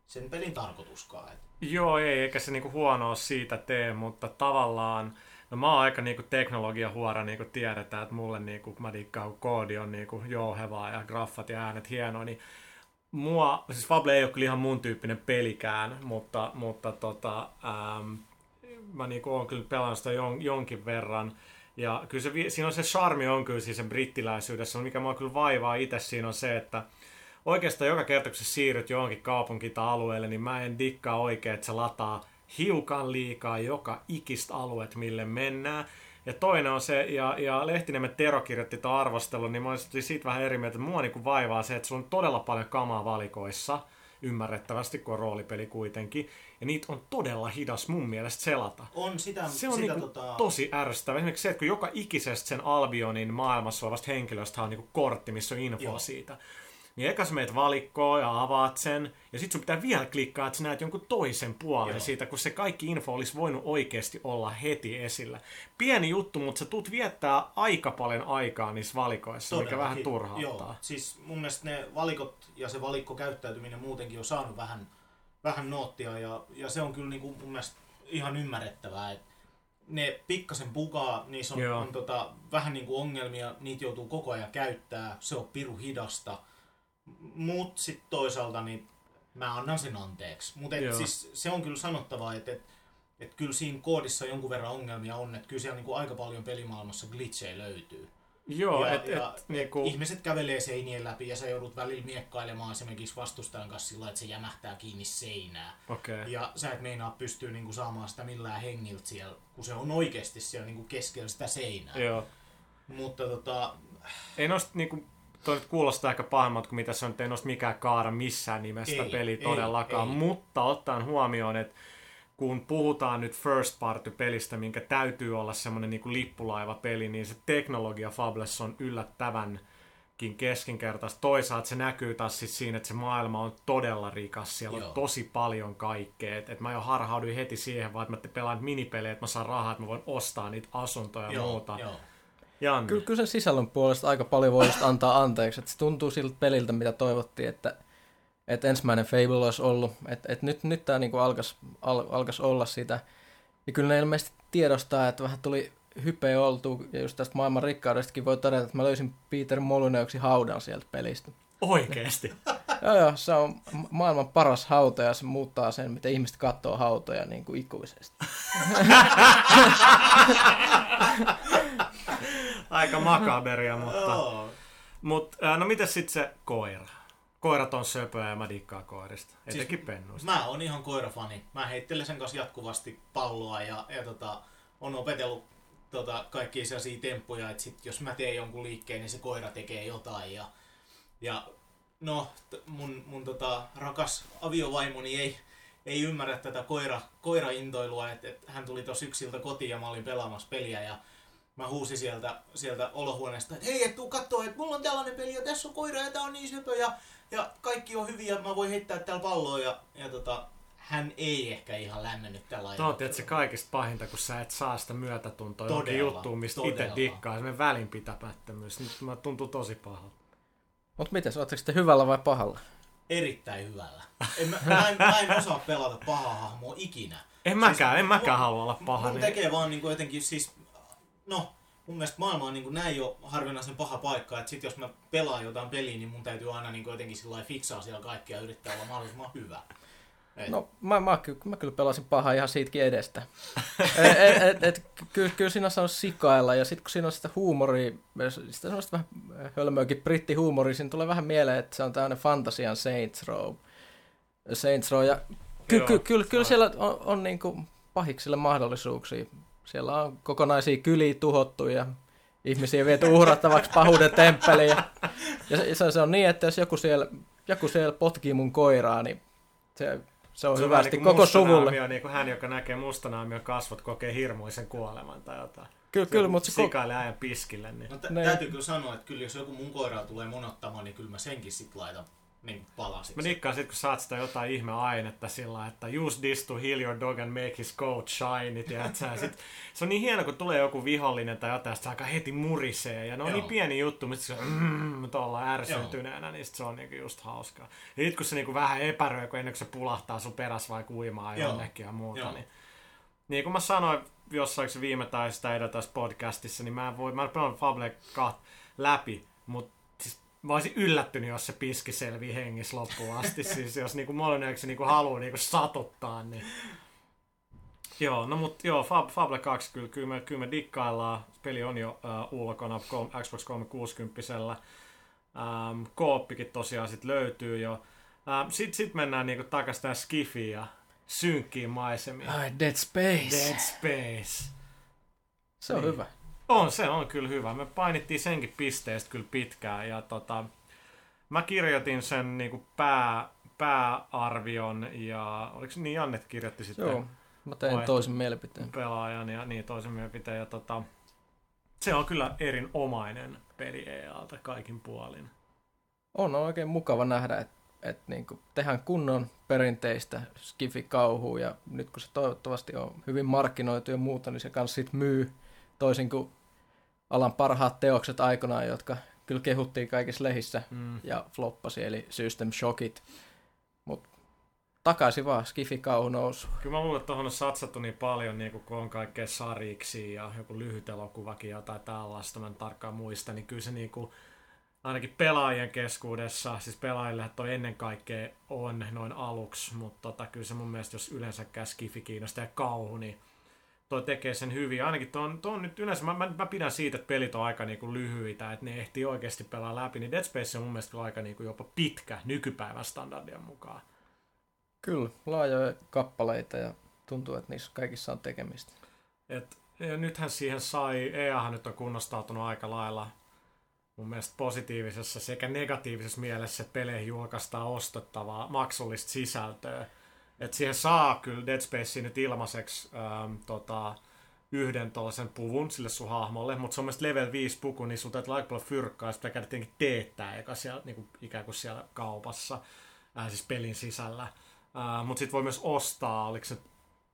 sen pelin tarkoituskaan. Et, Joo, ei, eikä se niinku huonoa siitä tee, mutta tavallaan, no mä oon aika niinku teknologiahuora, niinku tiedetään, että mulle niinku, mä diikkaan, kun koodi on niinku jouhevaa ja graffat ja äänet hienoa, niin mua, siis Fable ei ole kyllä ihan mun tyyppinen pelikään, mutta, mutta tota, ähm, mä niinku oon kyllä pelannut sitä jon, jonkin verran. Ja kyllä se, siinä on se charmi on kyllä siis sen brittiläisyydessä, mikä mua kyllä vaivaa itse siinä on se, että oikeastaan joka kerta, kun sä siirryt johonkin kaupunkiin tai alueelle, niin mä en dikkaa oikein, että se lataa hiukan liikaa joka ikistä alueet, mille mennään. Ja toinen on se, ja, ja Lehtiniemen Tero kirjoitti tämän arvostelun, niin mä olisin siitä vähän eri mieltä, että mua niin vaivaa se, että sulla on todella paljon kamaa valikoissa, ymmärrettävästi, kun on roolipeli kuitenkin, ja niitä on todella hidas mun mielestä selata. on sitä, Se on sitä niinku tota, tosi ärsyttävä. Esimerkiksi se, että kun joka ikisestä sen Albionin maailmassa olevasta henkilöstä on niinku kortti, missä on info Joo. siitä. Niin eka sä meet valikkoon ja avaat sen, ja sit sun pitää vielä klikkaa, että sä näet jonkun toisen puolen Joo. siitä, kun se kaikki info olisi voinut oikeasti olla heti esillä. Pieni juttu, mutta sä tuut viettää aika paljon aikaa niissä valikoissa, mikä vähän Todellakin. turhauttaa. Joo, siis mun mielestä ne valikot ja se valikkokäyttäytyminen muutenkin on saanut vähän, vähän noottia ja, ja se on kyllä niin kuin mun mielestä ihan ymmärrettävää. Et ne pikkasen bugaa, niissä on, Joo. on tota, vähän niin kuin ongelmia, niitä joutuu koko ajan käyttää, se on piru hidasta. Mut sitten toisaalta niin mä annan sen anteeksi. Mutta siis se on kyllä sanottava, että et, et kyllä siinä koodissa jonkun verran ongelmia on, että kyllä siellä niinku aika paljon pelimaailmassa glitchejä löytyy. Joo, ja, et, et, ja, niinku, Ihmiset kävelee seinien läpi ja sä joudut välillä miekkailemaan esimerkiksi vastustajan kanssa sillä, että se jämähtää kiinni seinää. Okay. Ja sä et meinaa pystyä niinku saamaan sitä millään hengiltä siellä, kun se on oikeasti siellä niinku keskellä sitä seinää. Joo. Mutta tota, Ei noista niinku, toi nyt kuulostaa ehkä pahemmalta kuin mitä se on, ei noista mikään kaara missään nimessä Ei, peli ei, todellakaan, ei. mutta ottaen huomioon, että kun puhutaan nyt first party pelistä, minkä täytyy olla semmoinen niinku lippulaiva peli, niin se teknologia Fables on yllättävänkin keskinkertaista. Toisaalta se näkyy taas siis siinä, että se maailma on todella rikas. Siellä Joo. on tosi paljon kaikkea. Et, et mä jo harhauduin heti siihen, vaan että mä pelaan minipelejä, että mä saan rahaa, että mä voin ostaa niitä asuntoja ja muuta. joo. Janne. Kyllä, kyllä sen sisällön puolesta aika paljon voi just antaa anteeksi. Että se tuntuu siltä peliltä, mitä toivottiin, että, että ensimmäinen Fable olisi ollut. Että, että nyt, nyt tämä niinku alkaisi al, alkas olla sitä. Ja kyllä ne ilmeisesti tiedostaa, että vähän tuli hype oltu. Ja just tästä maailman rikkaudestakin voi todeta, että mä löysin Peter Molyneuxin haudan sieltä pelistä. Oikeesti. Joo, joo, se on ma- maailman paras hauta ja se muuttaa sen, miten ihmiset katsoo hautoja niin kuin ikuisesti. Aika makaberia, mutta... Joo. Mut, no miten sitten se koira? Koirat on söpöä ja mä dikkaan koirista. Etenkin siis, pennuista. Mä oon ihan koirafani. Mä heittelen sen kanssa jatkuvasti palloa ja, ja tota, on opetellut tota, kaikkia sellaisia temppuja, että sit, jos mä teen jonkun liikkeen, niin se koira tekee jotain. Ja, ja no, t- mun, mun tota, rakas aviovaimoni ei, ei ymmärrä tätä koira, koiraintoilua, että et hän tuli tossa yksiltä kotiin ja mä olin pelaamassa peliä ja mä huusin sieltä, sieltä olohuoneesta, että hei, et tuu kattoo, että mulla on tällainen peli ja tässä on koira ja tää on niin söpö ja, ja kaikki on hyviä, mä voin heittää täällä palloa ja, ja tota, hän ei ehkä ihan lämmennyt tällä Tuo on tietysti kaikista pahinta, kun sä et saa sitä myötätuntoa johonkin juttuun, mistä itse dikkaa. Semmoinen välinpitämättömyys. Nyt mä tuntuu tosi pahalta. Mutta miten, ootteko te hyvällä vai pahalla? erittäin hyvällä. En, mä, mä, en, mä en osaa pelata pahaa hahmoa ikinä. En mäkään, Siis en mäkään halua olla paha. Mun Niin... tekee vaan niinku jotenkin siis, no mun mielestä maailma on niinku näin jo harvinaisen paha paikka, että sit jos mä pelaan jotain peliä, niin mun täytyy aina niinku jotenkin sillä fiksaa siellä kaikkea ja yrittää olla mahdollisimman hyvä. Et, No, mä, mä, ky- mä kyllä pelasin pahaa ihan siitäkin edestä. et, et, et, kyllä, kyllä siinä on sikailla, ja sitten kun siinä on sitä huumoria, sitä semmoista vähän hölmöäkin brittihuumoria, siinä tulee vähän mieleen, että se on tämmöinen fantasian Saints Row. Saints Row, ja ky, Joo, ky, kyllä, kyllä se siellä on, on niinku pahiksille mahdollisuuksia. Siellä on kokonaisia kyliä tuhottu ja ihmisiä viety uhrattavaksi pahuuden temppeliin. Ja, ja se, se, on niin, että jos joku siellä, joku siellä potkii mun koiraa, niin se, se on Se hyvästi niinku koko suvulle. niin kuin hän, joka näkee mustanaamion kasvot, kokee hirmuisen kuoleman tai jotain. Kyllä, kyllä, mutta se Sikailee ajan piskille. Niin. no, tä- ne- täytyy kyllä sanoa, että kyllä jos joku mun koiraa tulee monottamaan, niin kyllä mä senkin sit laitan niin palasiksi. Mä dikkaan sit, kun saat sitä jotain ihmeainetta sillä että use this to heal your dog and make his coat shiny, tiedätkö? Sit, se on niin hieno, kun tulee joku vihollinen tai jotain, sit se aika heti murisee. Ja ne on Joo. niin pieni juttu, mistä se mm, tuolla ärsyyntyneenä, niin sit se on niinku just hauskaa. Ja sit kun se niinku vähän epäröi, kun ennen kuin se pulahtaa sun perässä vai kuimaa Joo. jonnekin ja muuta, Joo. niin niin kuin mä sanoin jossain viime tai sitä edeltävässä podcastissa, niin mä en voi, mä en pelannut Fable 2 läpi, mutta mä olisin yllättynyt, jos se piski selvii hengissä loppuun asti. siis jos niinku Molyneux niinku haluaa niinku satuttaa, niin... Joo, no mut joo, Fab, Fable 2 kyllä, kyllä, me, kyllä me dikkaillaan. Peli on jo uh, ulkona kom- Xbox 360 um, Kooppikin tosiaan sit löytyy jo. Um, sit, sit mennään niinku takas tähän Skifiin ja synkkiin maisemiin. Ai, Dead Space. Dead Space. Se on Niin. hyvä. On, se on kyllä hyvä. Me painittiin senkin pisteestä kyllä pitkään ja tota, mä kirjoitin sen niinku pää, pääarvion ja oliko se niin Jannet kirjoitti sitten Joo, mä tein toisen mielipiteen. pelaajan ja niin toisen mielipiteen ja tota, se on kyllä erinomainen peli EAlta kaikin puolin. On, on oikein mukava nähdä, että et niinku tehdään kunnon perinteistä skifi-kauhua ja nyt kun se toivottavasti on hyvin markkinoitu ja muuta, niin se kanssa sit myy toisin kuin alan parhaat teokset aikanaan, jotka kyllä kehuttiin kaikissa lehissä Mm. ja floppasi, eli System Shockit. Mut takaisin vaan Skifi-kauhu nousu. Kyllä mä luulen, että tuohon on satsattu niin paljon, niin kun on kaikkea sariksi ja joku lyhyt elokuvakin ja jotain tällaista, mä en tarkkaan muista, niin kyllä se niin kuin, ainakin pelaajien keskuudessa, siis pelaajille toi ennen kaikkea on noin aluksi, mutta tota, kyllä se mun mielestä, jos yleensäkään skifi kiinnostaa ja kauhu, niin toi tekee sen hyvin. Ainakin tuo on, tuo on nyt yleensä, mä, mä, mä, pidän siitä, että pelit on aika niinku lyhyitä, että ne ehtii oikeasti pelaa läpi, niin Dead Space on mun mielestä aika niinku jopa pitkä nykypäivän standardien mukaan. Kyllä, laajoja kappaleita ja tuntuu, että niissä kaikissa on tekemistä. Et, ja nythän siihen sai, EAhan nyt on kunnostautunut aika lailla mun mielestä positiivisessa sekä negatiivisessa mielessä, että peleihin julkaistaan ostettavaa maksullista sisältöä. Et siihen saa kyllä Dead Space nyt ilmaiseksi ähm, tota, yhden tuollaisen puvun sille sun hahmolle, mutta se on mielestäni level 5 puku, niin sun täytyy aika paljon fyrkkaa, ja sitä käydä tietenkin teettää eka siellä, niin kuin, ikään kuin siellä kaupassa, äh, siis pelin sisällä. Äh, mutta sitten voi myös ostaa, oliko se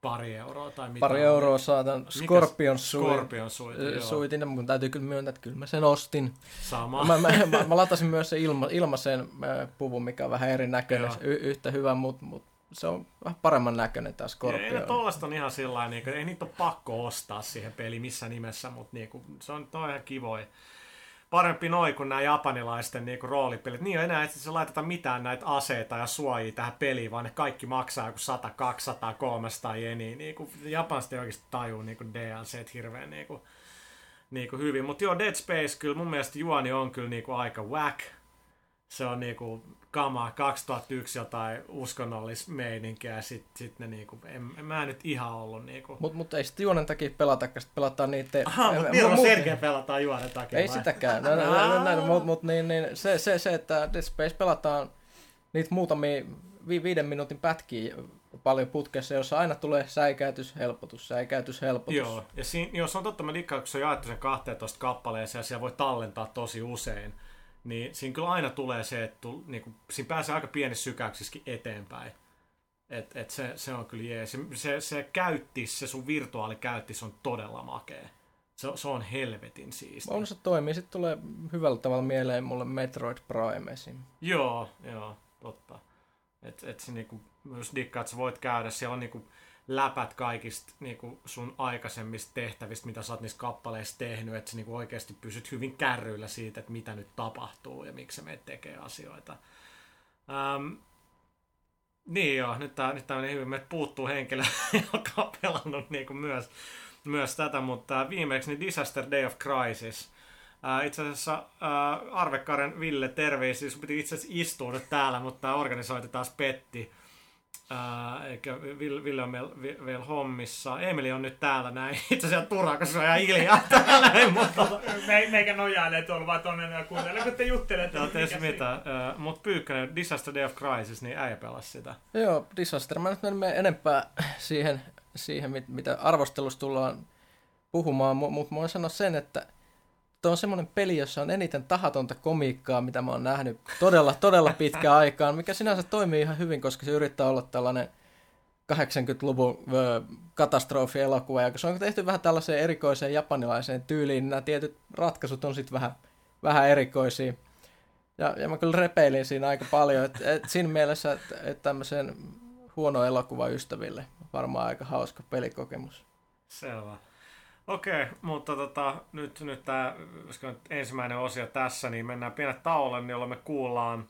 pari euroa tai mitä. Pari euroa saatan Scorpion suit, Scorpion suit, joo. suitin, mutta täytyy kyllä myöntää, että kyllä mä sen ostin. Sama. Mä, mä, mä, mä latasin myös sen ilma, ilmaisen äh, puvun, mikä on vähän erinäköinen, y- yhtä hyvä, mutta mut se on vähän paremman näköinen tämä Ei Scorpion. ne tollasta on ihan sillä niin ei niitä ole pakko ostaa siihen peliin missään nimessä, mutta niinku, se on, on ihan kivoi. Parempi noin kuin nämä japanilaisten niinku roolipelit. Niin ei enää se laiteta mitään näitä aseita ja suojia tähän peliin, vaan ne kaikki maksaa joku 100, 200, 300 jeniä. Niinku, Japanista ei oikeasti tajuu niinku DLC hirveän niinku, niinku hyvin. Mutta joo, Dead Space kyllä mun mielestä juoni on kyllä niinku aika whack. Se on niinku kamaa 2001 jotain uskonnollismeininkiä ja sit, sit ne niinku, en, en mä nyt ihan ollut niinku. Mutta mut ei sitten juonen takia pelata, koska pelataan niitä... Aha, mutta niin on Sergei pelataan juonen takia. Ei vai? sitäkään, no, no, no, no, no, mutta mut, niin, niin, se, se, se, että Dead Space pelataan niitä muutamia vi, viiden minuutin pätkiä paljon putkessa, jossa aina tulee säikäytys, helpotus, säikäytys, helpotus. Joo, ja siinä, jos on totta, mä dikkaan, kun se on jaettu sen 12 kappaleeseen ja siellä voi tallentaa tosi usein, niin siinä kyllä aina tulee se, että tu, niin kuin, siinä pääsee aika pienissä sykäyksissäkin eteenpäin. Et, et se, se on kyllä jees. Se, se, se käyttis, se sun virtuaalikäyttis on todella makea. Se, se on helvetin siisti. On se toimii. Sitten tulee hyvällä tavalla mieleen mulle Metroid Prime esim. Joo, joo, totta. Et, et se niinku, myös dikkaa, että sä voit käydä, siellä on niinku läpät kaikista niinku sun aikaisemmista tehtävistä, mitä sä oot niissä kappaleissa tehnyt, että sä niinku oikeasti pysyt hyvin kärryillä siitä, että mitä nyt tapahtuu ja miksi meitä tekee asioita. Ähm, niin joo, nyt tää, nyt tää meni hyvin. Meiltä puuttuu henkilö, joka on pelannut niinku myös, myös tätä, mutta viimeksi niin Disaster Day of Crisis. Itse asiassa ää, Arvekaren Ville, terveisiä. Sun piti itse asiassa istua nyt täällä, mutta tämä organisointi taas petti. Ää, eikä Ville, on vielä, vielä hommissa. Emeli on nyt täällä näin. Itse asiassa Turha, koska se on ihan hiljaa täällä näin, mutta... Me, meikä nojailee tuolla vaan tonne ja kuuntelee, kun te juttelette. Joo, tes siinä- mitä. Ää, Mut Pyykkönen, Disaster Day of Crisis, niin äijä pelasi sitä. Joo, Disaster. Mä nyt en mene enempää siihen, siihen mit- mitä arvostelusta tullaan puhumaan, mutta mut mä voin sanoa sen, että tuo on semmoinen peli, jossa on eniten tahatonta komiikkaa, mitä mä oon nähnyt todella, todella pitkään aikaan, mikä sinänsä toimii ihan hyvin, koska se yrittää olla tällainen 80-luvun ö, katastrofielokuva, ja kun se on tehty vähän tällaiseen erikoiseen japanilaiseen tyyliin, niin nämä tietyt ratkaisut on sitten vähän, vähän erikoisia. Ja, ja mä kyllä repeilin siinä aika paljon, että et siinä mielessä, että et tämmöisen huono elokuva ystäville varmaan aika hauska pelikokemus. Selvä. Okei, mutta tota, nyt, nyt tämä ensimmäinen osio tässä, niin mennään pienet tauolle, jolloin me kuullaan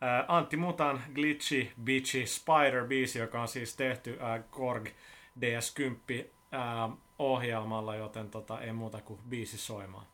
ää, Antti Mutan Glitchy Bitchy Spider biisi, joka on siis tehty ää, Korg DS10 ää, ohjelmalla, joten tota, ei muuta kuin biisi soimaan.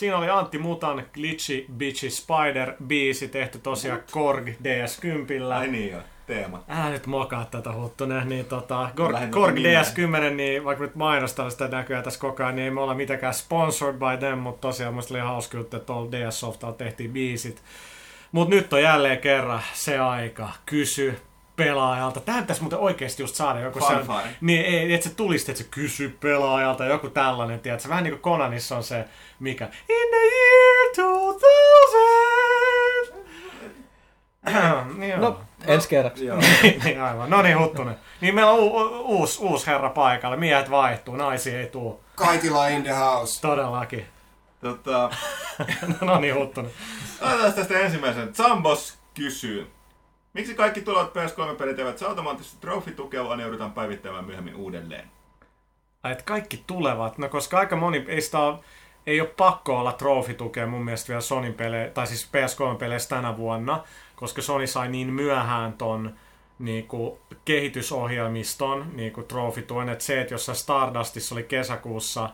Siinä oli Antti Mutan Glitchy Bitchy Spider biisi tehty tosiaan Korg DS10. Ai niin joo, teema. Älä nyt mokaa tätä huttunen, niin tota, Korg, Lähinnä Korg nimeä. DS10, niin vaikka nyt mainostan sitä näkyy tässä koko ajan, niin ei me olla mitenkään sponsored by them, mutta tosiaan musta oli hauska juttu, että tuolla DS Softalla tehtiin biisit. Mutta nyt on jälleen kerran se aika, kysy pelaajalta. Tähän pitäisi muuten oikeasti just saada joku se, Fanfare. niin ei, että se tulisi, että se kysy pelaajalta, joku tällainen, tiedätkö? Vähän niin kuin Konanissa on se, mikä In the year 2000. Niin. No, ensi kerraksi. Niin aivan. No niin, Huttunen. Niin meillä on u- u- uusi, uusi herra paikalla. Miehet vaihtuu, naisia ei tuu. Kaitila in the house. Todellakin. Tota, no niin, Huttunen. Otetaan tästä ensimmäisen. Zambos kysyy. Miksi kaikki tulevat PS3-pelit eivät saa automaattisesti trofitukea, vaan ne joudutaan päivittämään myöhemmin uudelleen? Ai, että kaikki tulevat. No koska aika moni, ei sitä ole, ei ole pakko olla trofitukea mun mielestä vielä Sonin pelejä, tai siis PS3-peleissä tänä vuonna, koska Sony sai niin myöhään ton niinku, kehitysohjelmiston niinku, trofituen, että se, että jossain Stardustissa oli kesäkuussa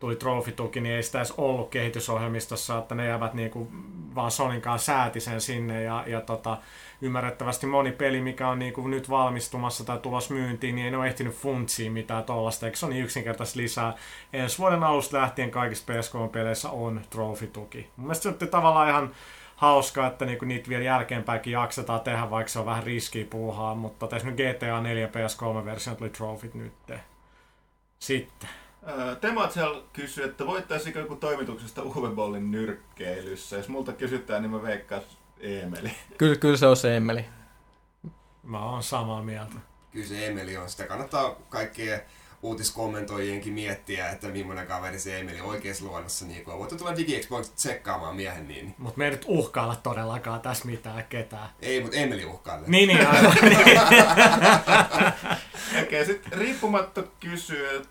tuli trofituki, niin ei sitä edes ollut kehitysohjelmistossa, että ne jäävät niinku, vaan Sonin kanssa sääti sen sinne ja, ja tota, ymmärrettävästi moni peli, mikä on niinku nyt valmistumassa tai tulos myyntiin, niin ei ole ehtinyt funtsiin mitään tollasta, eikö se on niin yksinkertaisesti lisää. Ensi vuoden alusta lähtien kaikissa PS3-peleissä on trofituki. Mun mielestä se on tavallaan ihan hauska, että niinku niitä vielä jälkeenpäinkin jaksetaan tehdä, vaikka se on vähän riskiä puuhaa, mutta esimerkiksi GTA 4 PS3-versio tuli trofit nyt. Sitten. Tematsel kysyy, että voittaisiko joku toimituksesta Uwe Bollin nyrkkeilyssä. Jos multa kysytään, niin mä veikkaan Eemeli. Kyllä, kyllä se on se Emeli. Mä oon samaa mieltä. Kyllä se Emeli on. Sitä kannattaa kaikkien uutiskommentoijienkin miettiä, että millainen kaveri se Emeli oikeassa luonnossa niin on. Voitte tulla DigiExpoiksi tsekkaamaan miehen niin. Mutta me ei nyt uhkailla todellakaan tässä mitään ketään. Ei, mutta Emeli uhkailee. Niin, niin aivan. Okei, sitten riippumatta kysyy, että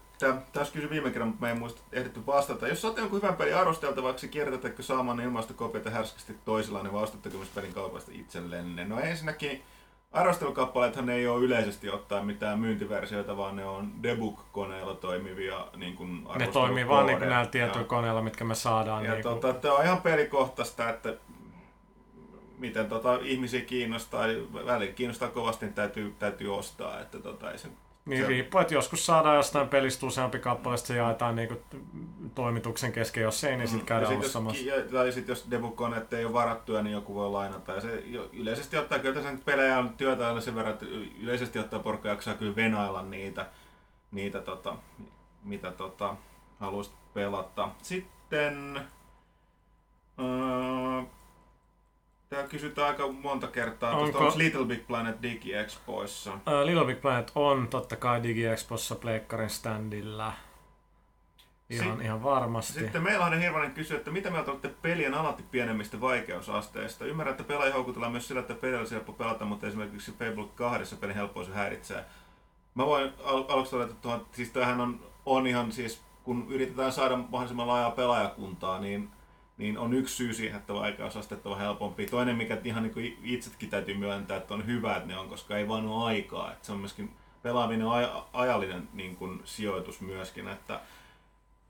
taas kysyi viime kerran, mutta me ei muista ehditty vastata. Jos saatte jonkun hyvän pelin arvosteltavaksi, kierrätättekö saamaan ilmaista kopioita härskisti toisillaan, vai ostatteko myös pelin kaupasta itsellenne? No ensinnäkin arvostelukappaleethan ei ole yleisesti ottaen mitään myyntiversioita, vaan ne on debug-koneella toimivia niin kuin ne toimii vaan niin arvostelukoodeja. näillä tietyillä Joo. koneilla, mitkä me saadaan. Ja niin kuin, tota, tämä on ihan pelikohtaista, että miten tota, ihmisiä kiinnostaa, välillä kiinnostaa kovasti, niin täytyy, täytyy ostaa. Että tota, ei se, niin se- riippuu, että joskus saadaan jostain pelistä useampi kappale, se jaetaan niin kuin, toimituksen kesken, jos ei, niin sitten Mm. käydään Ja sit ostamassa. jos, ja- tai sitten jos debug-koneet ei ole varattuja, niin joku voi lainata. Ja se yleisesti ottaa, kyllä tässä nyt pelejä on työtä aina sen verran, että yleisesti ottaa porukka jaksaa kyllä venailla niitä, niitä tota, mitä tota, haluaisit pelata. Sitten... Öö, Tää kysytään aika monta kertaa. Onko- Onko, onko Little Big Planet Digi-expoissa? Uh, Little Big Planet on totta kai DigiExpossa Pleikkarin standilla. Ihan, Si- ihan varmasti. Sitten Meilainen Hirvanen kysyy, että mitä mieltä olette pelien alati pienemmistä vaikeusasteista? Ymmärrän, että pelaajia houkutellaan myös sillä, että pelillä olisi helppo pelata, mutta esimerkiksi Fable 2 pelin helppous häiritsee. Mä voin al- aluksi todeta tuohon, että siis tämähän on, on ihan siis, kun yritetään saada mahdollisimman laajaa pelaajakuntaa, niin, niin on yksi syy siihen, että vaikeusastetta on helpompi. Toinen, mikä ihan niin itsekin täytyy myöntää, että on hyvä, että ne on, koska ei vaan ole aikaa. Että se on myöskin pelaaminen on aj- ajallinen niin kuin, sijoitus myöskin, että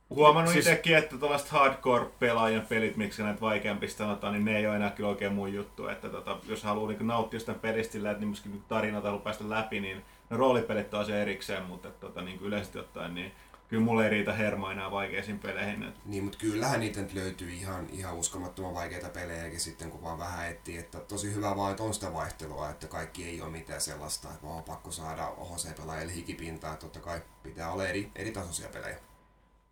Huomannut Siis- itsekin, että tällaiset hardcore-pelaajien pelit, miksi näitä vaikeampista sanotaan, niin ne ei ole enää kyllä oikein mun juttu. Että tota, jos haluaa niin nauttia sitä pelistä sillä, että niin myöskin tarinoita haluaa päästä läpi, niin ne roolipelit on asia erikseen, mutta että, tota, niin yleisesti ottaen, niin kyllä mulle ei riitä hermo enää vaikeisiin peleihin. Et, Niin, mutta kyllähän niitä nyt löytyy ihan, ihan uskomattoman vaikeita pelejäkin sitten, kun vaan vähän etsii. Että tosi hyvä vaan, että on sitä vaihtelua, että kaikki ei ole mitään sellaista, että vaan on pakko saada OHC-pelaajille hikipintaa. Totta kai pitää olla eri, eri tasoisia pelejä.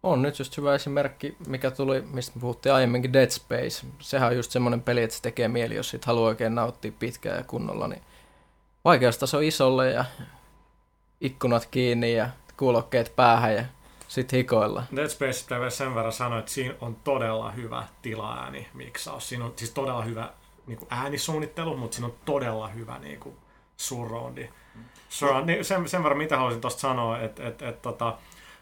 On nyt just hyvä esimerkki, mikä tuli, mistä me puhuttiin aiemminkin, Dead Space. Sehän on just semmoinen peli, että se tekee mieli, jos sit haluaa oikein nauttia pitkään ja kunnolla, niin vaikeustaso isolle ja ikkunat kiinni ja kuulokkeet päähän ja sit hikoilla. Dead Space pitää vielä sen verran sanoa, että siinä on todella hyvä tilaääni miksaus. Siinä on siis todella hyvä niin kuin äänisuunnittelu, mutta siinä on todella hyvä niin kuin, surroundi. Surround, niin sen, sen verran mitä haluaisin tuosta sanoa, että et, et, tota,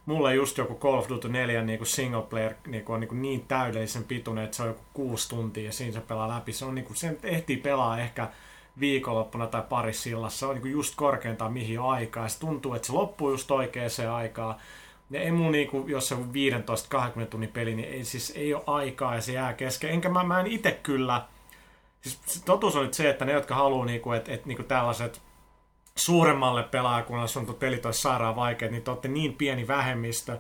mulle just joku Call of Duty 4 niin kuin single player niin, kuin on niin, kuin niin täydellisen pituinen, että se on joku kuusi tuntia ja siinä se pelaa läpi. Se on niin kuin, sen ehtii pelaa ehkä viikonloppuna tai parissa sillassa. Se on niin kuin just korkeintaan mihin aikaa. Se tuntuu, että se loppuu just oikeaan aikaan. Ne ei mun niinku, jos se on 15-20 tunnin peli, niin ei, siis ei ole aikaa ja se jää kesken. Enkä mä, mä en itse kyllä, siis totuus on nyt se, että ne, jotka haluaa niinku, että et, niinku tällaiset suuremmalle pelaajakunnalle sun pelit olisi sairaan vaikeat, niin te olette niin pieni vähemmistö,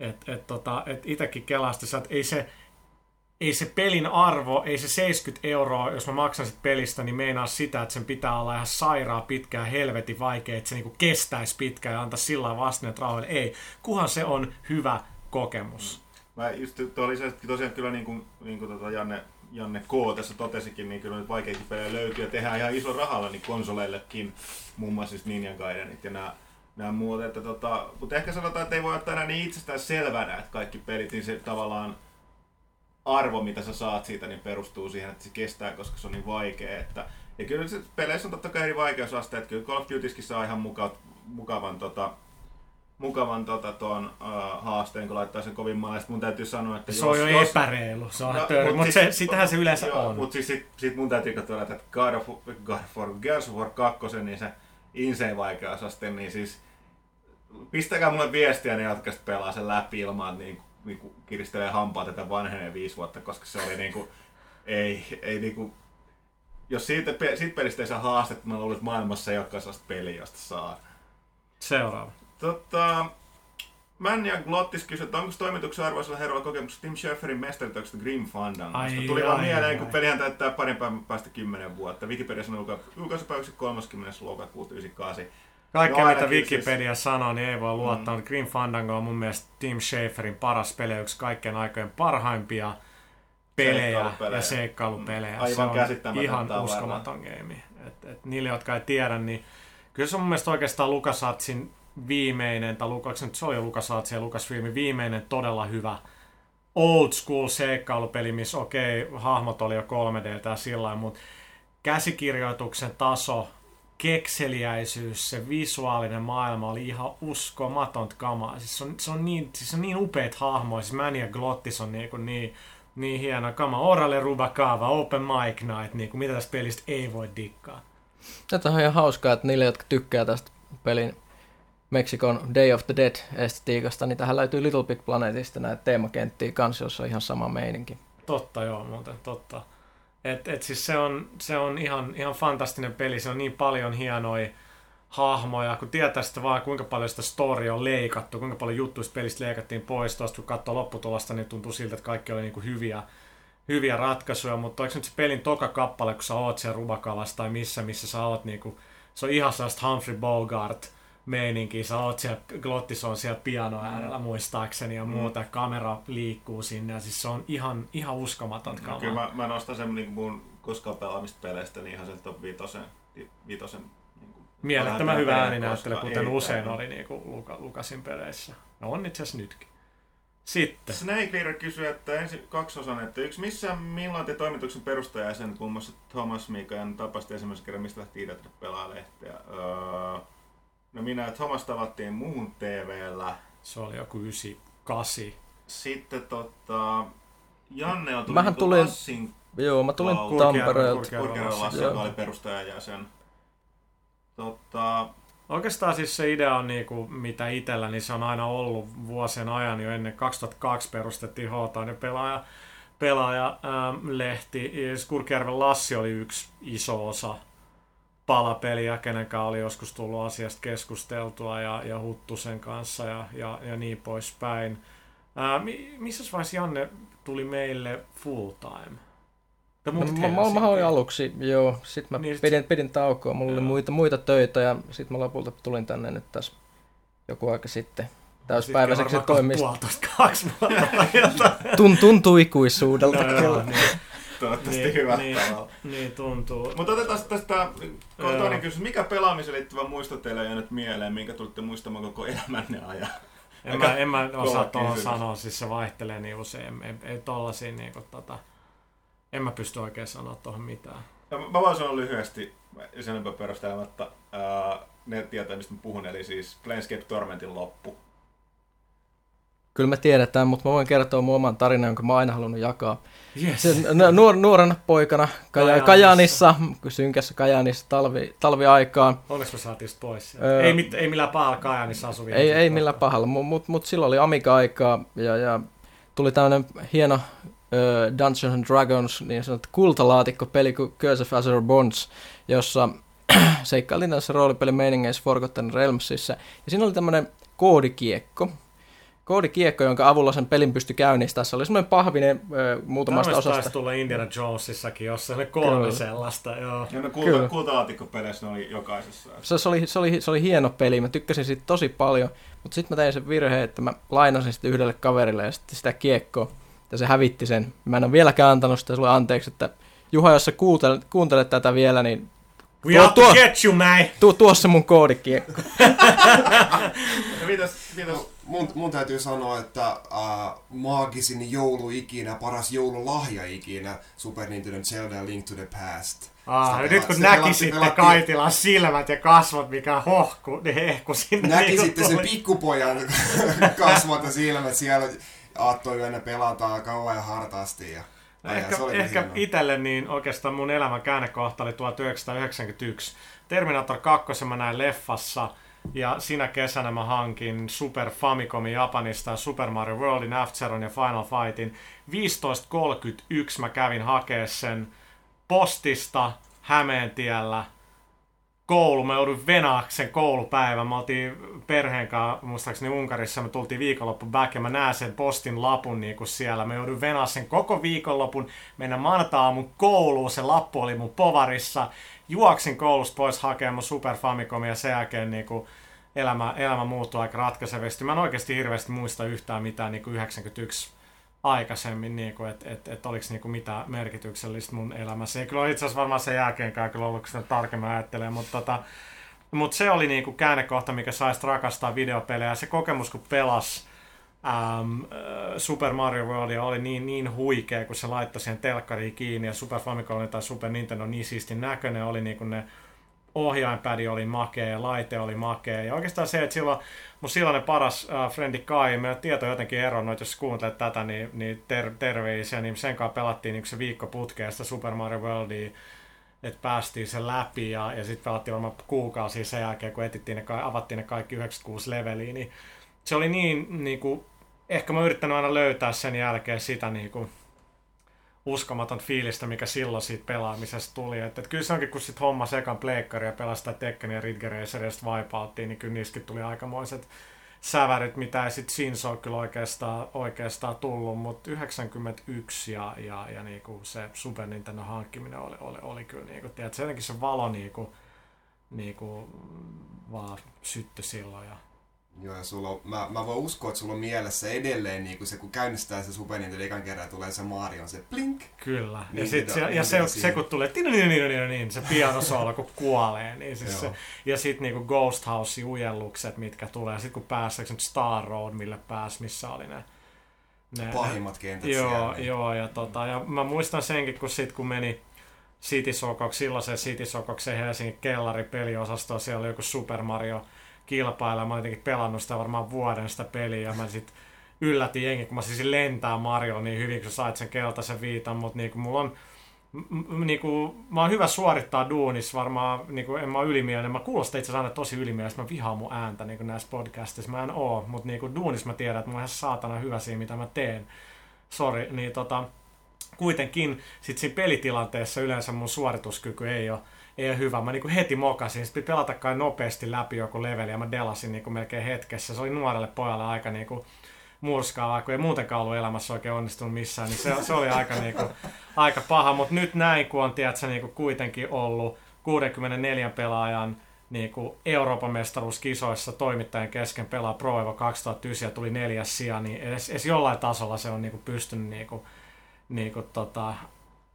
että et, tota, et itsekin kelasti, että ei se, ei se pelin arvo, ei se 70 euroa, jos mä maksan sit pelistä, niin meinaa sitä, että sen pitää olla ihan sairaa pitkään, helvetin vaikea, että se niinku kestäisi pitkään ja antaa sillä vastineet rahoille. Ei, kuhan se on hyvä kokemus. Mä just tuo lisäksi tosiaan kyllä niin kuin, niin kuin tota Janne, Janne K. tässä totesikin, niin kyllä nyt vaikeakin pelejä löytyy ja tehdään ihan iso rahalla niin konsoleillekin, muun muassa siis Ninja Gaidenit ja nämä nämä muut, että tota, mutta ehkä sanotaan, että ei voi ottaa enää niin itsestään selvänä, että kaikki pelit, niin se tavallaan arvo, mitä sä saat siitä, niin perustuu siihen, että se kestää, koska se on niin vaikea. Että, ja kyllä se peleissä on totta kai eri vaikeusasteet. Kyllä Call of Dutyskin saa ihan muka, mukavan, tota, mukavan tota, ton, uh, haasteen, kun laittaa sen kovin maalle. mun täytyy sanoa, että Se jos, on jo jos, epäreilu, se on No, mut mutta siis- se, sitähän se yleensä joo, on. Mutta siis sit, sit mun täytyy katsoa, että God of, God of War, Gears of War 2, niin se insane vaikeusaste, niin siis pistäkää mulle viestiä ne, jotka sit pelaa sen läpi ilman, niin, niin kuin kiristelee hampaa tätä vanhenee viisi vuotta, koska se oli niinku, ei, ei niinku, jos siitä, siitä pelistä ei saa haastetta, mä luulen, että maailmassa ei olekaan sellaista peliä, josta saa. Seuraava. Tota, Män ja Glottis kysyivät, että onko toimituksen arvoisella herralla kokemuksessa Tim Schaferin mestaritöksestä Grim Fandangosta? Ai, Tuli vaan mieleen, ai. kun pelihän täyttää parin päivän päästä 10 vuotta. Wikipedia sanoo julka- julkaisupäiväksi 30. lokakuuta 98. Kaikkea mitä ainakin Wikipedia sanoo, niin ei voi luottaa. Mm. Grim Fandango on mun mielestä Tim Schaferin paras peli, yksi kaikkien aikojen parhaimpia pelejä Seikkailupelejä. ja seikkailupelejä. Mm. Aivan se on ihan uskomaton game. Et, et niille, jotka ei tiedä, niin kyllä se on mun mielestä oikeastaan LucasArtsin viimeinen, tai Lukas, nyt se oli jo LucasArtsin ja Lucasfilmin viimeinen todella hyvä old school seikkailupeli, missä okei, hahmot oli jo 3D ja sillä mutta käsikirjoituksen taso, kekseliäisyys, se visuaalinen maailma oli ihan uskomatonta kamaa. Siis se on, se on, niin, siis se on niin upeat hahmoja. Siis Manny ja Glottis on niin, kuin niin, niin hieno kama. Orale Rubakava, Open Mic Night, niin kuin mitä tästä pelistä ei voi dikkaa. Tätä on ihan hauskaa, että niille, jotka tykkää tästä pelin Meksikon Day of the Dead-estetiikasta, niin tähän löytyy Little Big Planetista näitä teemakenttiä kanssa, jossa on ihan sama meininki. Totta joo, muuten totta. Et, et siis se on, se on ihan, ihan fantastinen peli, se on niin paljon hienoja hahmoja, kun tietää sitä vaan kuinka paljon sitä storia on leikattu, kuinka paljon juttuista pelistä leikattiin pois, tuosta kun katsoo lopputulosta, niin tuntuu siltä, että kaikki oli niinku hyviä, hyviä ratkaisuja, mutta onko nyt se pelin toka kappale, kun sä oot siellä Rubakalassa tai missä, missä sä oot niinku, se on ihan sellaista Humphrey Bogart meininkiä, sä oot siellä, Glottis on siellä piano äärellä muistaakseni ja muuta, mm. kamera liikkuu sinne ja siis se on ihan, ihan uskomaton No, kamaa. kyllä mä, mä nostan sen niin mun koskaan pelaamista peleistä niin ihan sen top viitosen, viitosen niin Mielettömän hyvä ääninäyttely, kuten Ei usein oli niin kuin Luka, Lukasin peleissä. No on itse asiassa nytkin. Sitten. Snake Leader kysyy, että ensin kaksosan, että yksi missä milloin te toimituksen perustajajäsen, muun muassa Thomas Mikajan tapasti ensimmäisen kerran, mistä lähti itse pelaa lehteä. Öö, no minä ja Thomas tavattiin muun TVllä. Se oli joku 98. Sitten tota, Janne on tullut Mähän niinku tulin- Lassin, Joo, mä tulin Kurkian- Tampereelta. Kurkian Lassi, joka oli perustajajäsen. Tota, Oikeastaan siis se idea on niinku, mitä itellä, niin se on aina ollut vuosien ajan jo ennen 2002 perustettiin H-tainen pelaaja, pelaaja ähm, lehti. Kurkijärven Lassi oli yksi iso osa palapeliä, kenenkaan oli joskus tullut asiasta keskusteltua ja, ja Huttusen kanssa ja, ja, ja niin poispäin. Ää, mi, missä vaiheessa Janne tuli meille full time? No, mä, mä, mä olin aluksi, joo. Sitten mä Niin, sit- pidin, pidin taukoa. Mulla oli Joo. muita, muita töitä ja sitten mä lopulta tulin tänne nyt tässä joku aika sitten täyspäiväiseksi toimista. Puolitoista kaksi tuntuu ikuisuudelta Joo, joo, niin, toivottavasti Niin, hyvä niin. tavalla. niin tuntuu. Mutta otetaan tästä toinen kysymys. Mikä pelaamiseen liittyvä muisto teille on jäänyt mieleen, minkä tulitte muistamaan koko elämänne ajan? En mä, en mä osaa tuohon sanoa, siis se vaihtelee niin usein. Ei, ei tollasia niinku tota, en mä pysty oikein sanoa tuohon mitään. Ja mä voin sanoa lyhyesti, sen enempää perustelematta, ää, ne tietää mistä mä puhun, eli siis Planescape Tormentin loppu. Kyllä me tiedetään, mutta mä voin kertoa mun oman tarinan, jonka mä oon aina halunnut jakaa. Yes. Se, nuor, nuorena poikana Kaja, Kajaanissa. Kajanissa, synkässä Kajanissa talvi, talviaikaan. Onneksi me saatiin pois. Öö, ei, mit, ei millään pahalla Kajaanissa asuvia. Ei, ei millään pahalla, mutta mut, mut silloin oli Amiga-aikaa ja, ja tuli tämmöinen hieno Dungeons and Dragons, niin sanottu kultalaatikko-peli kuin Curse of Azure Bonds, jossa seikkailtiin tässä roolipelimeiningeissä Forgotten Realmsissa. Ja siinä oli tämmöinen koodikiekko, koodikiekko, jonka avulla sen pelin pystyi käynnistämään. Se oli semmoinen pahvinen ö, muutamasta osasta. taisi tulla Indiana Jonesissakin, jossa oli kolme Kyllä. sellaista. Joo. Ja ne kulta, kultalaatikkopeleissä ne oli jokaisessa. Se, se, oli, se, oli, se oli hieno peli, mä tykkäsin siitä tosi paljon, mutta sitten mä tein sen virheen, että mä lainasin sitä yhdelle kaverille ja sitten sitä kiekkoa, ja se hävitti sen. Mä en ole vieläkään antanut sitä sulle anteeksi, että Juha, jos sä kuuntelet, kuuntelet tätä vielä, niin We Tuo- tuo- get you, man! tuo, tuo se mun koodikiekko. Mitäs, mitäs Mun, mun täytyy sanoa, että äh, maagisin joulu ikinä, paras joululahja ikinä, Super Nintendo Zelda Link to the Past. Ah, Sitä nyt kun pela- näkisitte pelatti- Kaitilan silmät ja kasvot, mikä hohku, niin hehku sinne. Näki niinku sitten sen pikkupojan kasvot ja silmät siellä aattoyönä pelataan kauan ja hartaasti. Ja, ja Ehkä, se oli ehkä hienoa. itselle niin oikeastaan mun elämän käännekohta oli 1991. Terminator 2 mä näin leffassa ja sinä kesänä mä hankin Super Famicomin Japanista ja Super Mario Worldin, F-Zeron ja Final Fightin. 15.31 mä kävin hakea sen postista Hämeentiellä koulu, mä joudun venaaksi sen koulupäivän. Me oltiin perheen kanssa, muistaakseni Unkarissa, me tultiin viikonloppu back ja mä näen sen postin lapun niin kuin siellä. Mä joudun venaa sen koko viikonlopun, mennä maanantai-aamun kouluun, se lappu oli mun povarissa. Juoksin koulusta pois hakemaan mun Super Famicomia ja sen jälkeen niin kuin elämä, elämä muuttui aika ratkaisevasti. Mä en oikeasti hirveästi muista yhtään mitään niin kuin 91 aikaisemmin, niin kuin, että et, et oliko niin kuin mitään merkityksellistä mun elämässä. Ei kyllä itse asiassa varmaan sen jälkeenkään kyllä ollut, sitä tarkemmin ajattelee, mutta tota, mut se oli niinku käännekohta, mikä sai sit rakastaa videopelejä. Se kokemus, kun pelas äm, äh, Super Mario Worldia oli niin, niin huikea, kun se laittoi siihen telkkariin kiinni ja Super Famicom tai Super Nintendo niin siistin näköinen oli niin kuin ne ohjainpädi oli makea ja laite oli makea. Ja oikeastaan se, että silloin mun silloinen paras äh, frendi Kai, meidän tieto jotenkin eronnut, jos kuuntelet tätä, niin, niin ter- terveisiä, niin sen kanssa pelattiin niin se viikko putkeesta Super Mario Worldia, että päästiin sen läpi ja, ja sitten pelattiin varmaan kuukausia sen jälkeen, kun etittiin ne, avattiin ne kaikki 96 leveliä, niin se oli niin, niin kuin, ehkä mä oon yrittänyt aina löytää sen jälkeen sitä niin kuin, uskomaton fiilistä, mikä silloin siitä pelaamisesta tuli. Että, että kyllä se onkin, kun sit homma sekan pleikkari ja pelasi sitä Tekken ja Ridge Racer ja sitten niin kyllä niistäkin tuli aikamoiset sävärit, mitä ei sit Sins ole kyllä oikeastaan, oikeastaan tullut, mutta 91 ja, ja, ja niinku se Super Nintendo hankkiminen oli, oli, oli kyllä niinku, tiedät, se jotenkin se valo niinku, niinku vaan syttyi silloin ja Joo, ja sulla on, mä, mä voin uskoa, että sulla on mielessä edelleen, niin kun se kun käynnistää se Super Nintendo ekan kerran, tulee se Mario, se blink. Kyllä. Ja, Niin, sit mitä- se, ja niin, se, se, kun tulee tin- niin, niin, niin, niin, se pianosolo, kun kuolee, niin siis se, ja sitten niinku Ghost House-ujellukset, mitkä tulee, sitten kun pääsee Star Road, mille pääs, missä oli ne, ne Pahimmat kentät Joo, siellä. niin. joo, ja, tota, ja mä muistan senkin, kun sit kun meni City Sokoksi, silloisen City Sokoksen Helsingin kellari peliosastoon, siellä oli joku Super Mario kilpailla, mä olin jotenkin pelannut sitä varmaan vuoden sitä peliä, ja mä sit yllätin jengi, kun mä siis lentää Mario niin hyvin, kun sä sait sen keltaisen viitan, mutta niinku mulla on m- niinku, mä oon hyvä suorittaa duunis, varmaan niinku, en mä oo ylimielinen. Mä kuulostan itse asiassa aina tosi ylimielistä, mä vihaan mun ääntä niinku näissä podcastissa. Mä en oo, mutta niinku duunis mä tiedän, että mä oon ihan saatana hyvä siinä, mitä mä teen. Sori, niin tota, kuitenkin sit siinä pelitilanteessa yleensä mun suorituskyky ei ole, ei hyvä. Mä niinku heti mokasin, sitten pelata kai nopeasti läpi joku leveli ja mä delasin niinku melkein hetkessä. Se oli nuorelle pojalle aika niinku murskaavaa, kun ei muutenkaan ollut elämässä oikein onnistunut missään, niin se, se oli aika, niinku, aika paha. Mutta nyt näin, kun on tiedätkö, niinku kuitenkin ollut 64 pelaajan niinku Euroopan mestaruuskisoissa toimittajan kesken pelaa Pro Evo 2009 ja tuli neljäs sija, niin edes, edes jollain tasolla se on niinku pystynyt niinku, niinku tota,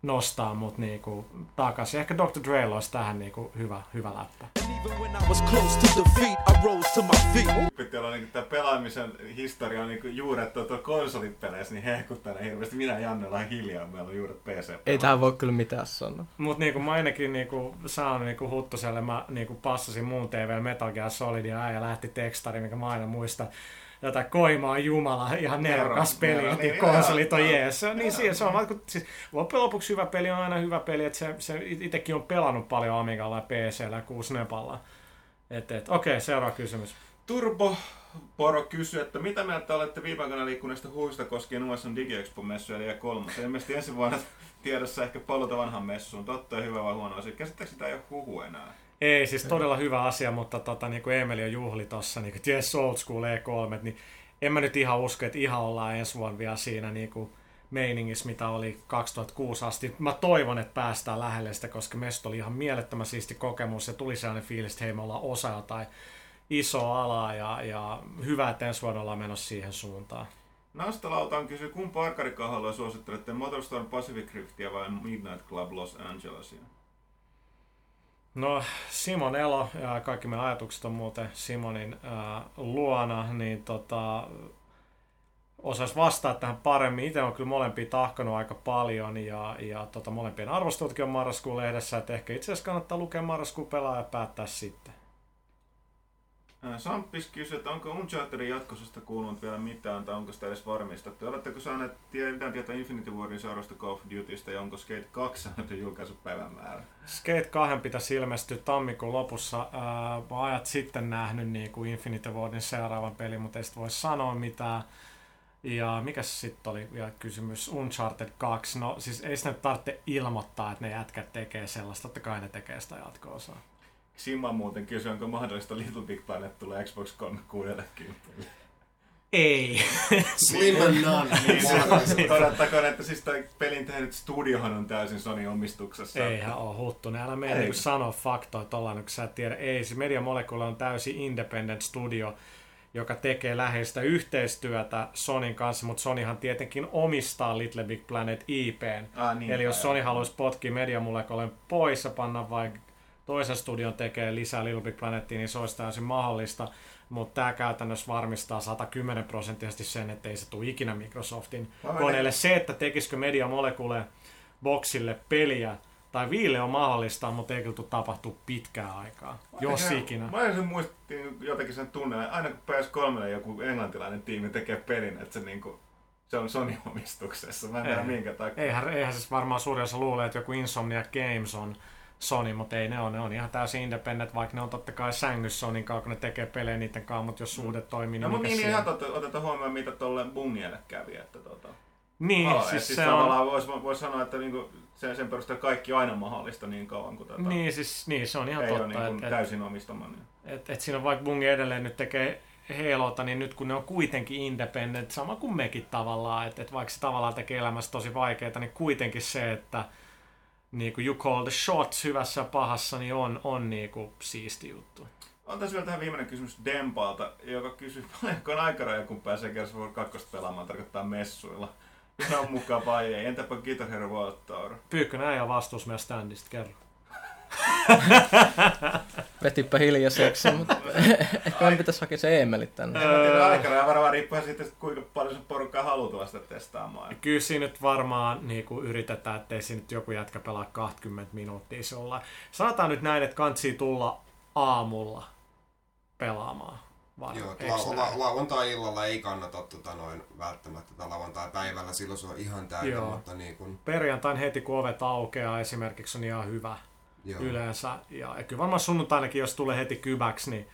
nostaa mut niinku takaisin. Ehkä Dr. Dre olisi tähän niinku hyvä, hyvä läppä. Even when I was close to defeat, I rose to my feet. Pitää olla niinku tää pelaamisen historia on niinku juuret tuo konsolipeleissä, niin hehkuttaa ne hirveästi. Minä ja Janne ollaan hiljaa, meillä on juuret PC. Ei tähän voi kyllä mitään sanoa. Mut niinku mä ainakin niinku saan niinku Huttuselle, mä niinku passasin muun TV Metal Gear Solid ja lähti tekstari, mikä mä aina muistan. Jotain Koimaa Jumala, ihan nerokas Nero, peli, nero, niin niin, konsolit on jees. Niin siihen se on, kun- siis loppujen lopuksi hyvä peli on aina hyvä peli, että se, se itsekin on pelannut paljon Amigalla ja PCllä ja 6 nepalla. Et, et, okei, seuraava kysymys. Turbo Poro kysyy, että mitä mieltä olette viime aikoina liikkuneista huhuista koskien USA DigiExpo-messuja eli kolme? Ilmeisesti ensi vuonna tiedossa ehkä paluuta vanhan messuun. Totta ja hyvä vai huono asia. Käsittääkö sitä ei ole huhu enää? Ei, siis todella hyvä asia, mutta tota, niin kuin Emeli jo juhli tuossa, niin kuin Yes Old School E3, niin en mä nyt ihan usko, että ihan ollaan ensi vuonna vielä siinä niin kuin meiningissä, mitä oli 2006 asti. Mä toivon, että päästään lähelle sitä, koska meistä oli ihan mielettömän siisti kokemus ja tuli sellainen fiilis, että hei me ollaan osa jotain isoa alaa ja, ja hyvä, että ensi vuonna ollaan menossa siihen suuntaan. Nastalautaan kysyy, kumpa arkarikahalua suosittelette, Motorstorm Pacific Riftia vai Midnight Club Los Angelesia? No Simon Elo ja kaikki meidän ajatukset on muuten Simonin ää, luona, niin tota, osais vastata tähän paremmin. Itse on kyllä molempia tahkonut aika paljon ja, ja tota, molempien arvostelutkin on marraskuun lehdessä, että ehkä itse asiassa kannattaa lukea marraskuun pelaa ja päättää sitten. Ää, Samppis kysyy, että onko Unchartedin jatkosesta kuulunut vielä mitään, tai onko sitä edes varmistettu? Oletteko saaneet mitään tietoa Infinity Warin seuraavasta Call of Dutysta, ja onko Skate 2 saanut julkaisupäivän määrä? Skate 2 pitäisi ilmestyä tammikuun lopussa. Ää, mä ajat sitten nähnyt niin kuin Infinity Wardin seuraavan pelin, mutta ei sit voi sanoa mitään. Ja mikä sitten oli vielä kysymys? Uncharted 2. No siis ei sitä nyt tarvitse ilmoittaa, että ne jätkät tekee sellaista. Totta kai ne tekee sitä jatko-osaa. Simma muuten kysyy, onko mahdollista Little Big Planet tulee Xbox 360. Ei. Slim and none. Niin, Todettakoon, että siis toi pelin tehnyt studiohan on täysin Sony omistuksessa. Eihän oo huttunen. Älä mene Ei. niinku sanoa faktoja tollain, kun sä et tiedä. Ei, se Media Molecule on täysin independent studio, joka tekee läheistä yhteistyötä Sonin kanssa, mutta Sonyhan tietenkin omistaa Little Big Planet IPn. Ah, niin, Eli jos. Sony haluaisi potkia Media Moleculen pois ja panna vaikka toisen studion tekee lisää Little Big Planetia, niin se olisi täysin mahdollista. Mutta tämä käytännössä varmistaa 110 prosenttisesti sen, että ei se tule ikinä Microsoftin Mä menen- koneelle. Se, että tekisikö Media Molecule boxille peliä tai viille on mahdollista, mutta ei kyllä tule tapahtua pitkään aikaa, jos Ihan- ikinä. Mä sen muistin jotenkin sen tunnen, aina kun PS3 joku englantilainen tiimi tekee pelin, että se, niinku, se on Sony omistuksessa. Mä en tiedä minkä takia. Eihän, eihän siis varmaan suurin osa luulee, että joku Insomniac Games on Sony, mutta ei ne on, ne on ihan täysin independent, vaikka ne on totta kai sängyssä Sonyn kanssa, kun ne tekee pelejä niiden kanssa, mutta jos suhde toimii, No niin mutta mikä niin, niin ihan otetaan huomioon, mitä tuolle Bungielle kävi. Että tota, Niin, Aa, siis, siis se on, tavallaan voisi vois sanoa, että niinku, sen, sen perusteella kaikki on aina mahdollista niin kauan kuin tota, niin, siis, niin, se on ihan ei ole totta, niin että et, täysin omistaman. Niin. et, et siinä on vaikka Bungi edelleen nyt tekee Halota, niin nyt kun ne on kuitenkin independent, sama kuin mekin tavallaan, että et vaikka se tavallaan tekee elämästä tosi vaikeaa, niin kuitenkin se, että niin kuin you call the shots hyvässä ja pahassa, niin on, on niin kuin siisti juttu. On tässä vielä tähän viimeinen kysymys Dempalta, joka kysyy paljonko on aikaraja, kun pääsee Gears of War 2 pelaamaan, tarkoittaa messuilla. Minä on mukaan vai ei. Entäpä Guitar Hero World Tour? Pyykkönen ole vastuus meidän standista, kerro. Vetipä hiljaiseksi, mutta ehkä meidän pitäisi hakea se Eemeli tänne. En mä tiedä, aikaraja varmaan riippuu siitä, kuinka paljon se porukkaa haluaa tulla sitä testaamaan. Kyllä siinä nyt varmaan niin kuin yritetään, ettei siinä nyt joku jätkä pelaa 20 minuuttia sulla. Sanotaan nyt näin, että kantsii tulla aamulla pelaamaan. Varmaan. Joo, la- la- lauantai-illalla ei kannata tota noin välttämättä tai lauantai-päivällä, silloin se on ihan täynnä, Joo. mutta niin kuin, Perjantain heti kun ovet aukeaa esimerkiksi on ihan hyvä joo. yleensä. Ja kyllä varmaan sunnuntainakin, jos tulee heti kybäksi, niin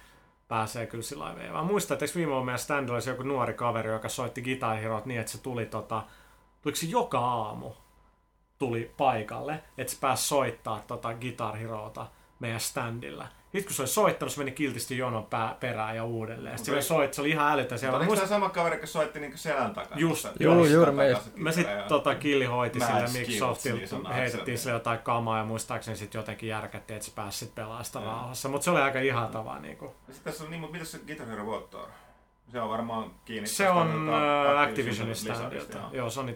pääsee kyllä sillä lailla veivaan. Muistan, että viime vuonna meidän standilla joku nuori kaveri, joka soitti Guitar Herot niin, että se tuli tota, se joka aamu tuli paikalle, että se pääsi soittaa tota Guitar Herota meidän standilla. Sitten kun se oli soittanut, se meni kiltisti jonon pää, perään ja uudelleen. Sitten se, soitti, se oli ihan älytön. Se Mutta oliko muista, se sama kaveri, joka soitti niinku selän takana? Just, joo, juuri meistä. kitaraa me sitten tota, Killi hoiti Mad sille skills, Microsoftilta, niin heitettiin sille jotain kamaa ja muistaakseni sitten jotenkin järkättiin, että se pääsi sitten pelaamaan sitä rauhassa. Mutta se oli aika ihaltavaa. Niinku. Ja sitten tässä on niin, mutta mitä se Guitar Hero? Se on varmaan kiinni. Se on tota, äh, standilta. joo. Joo, se on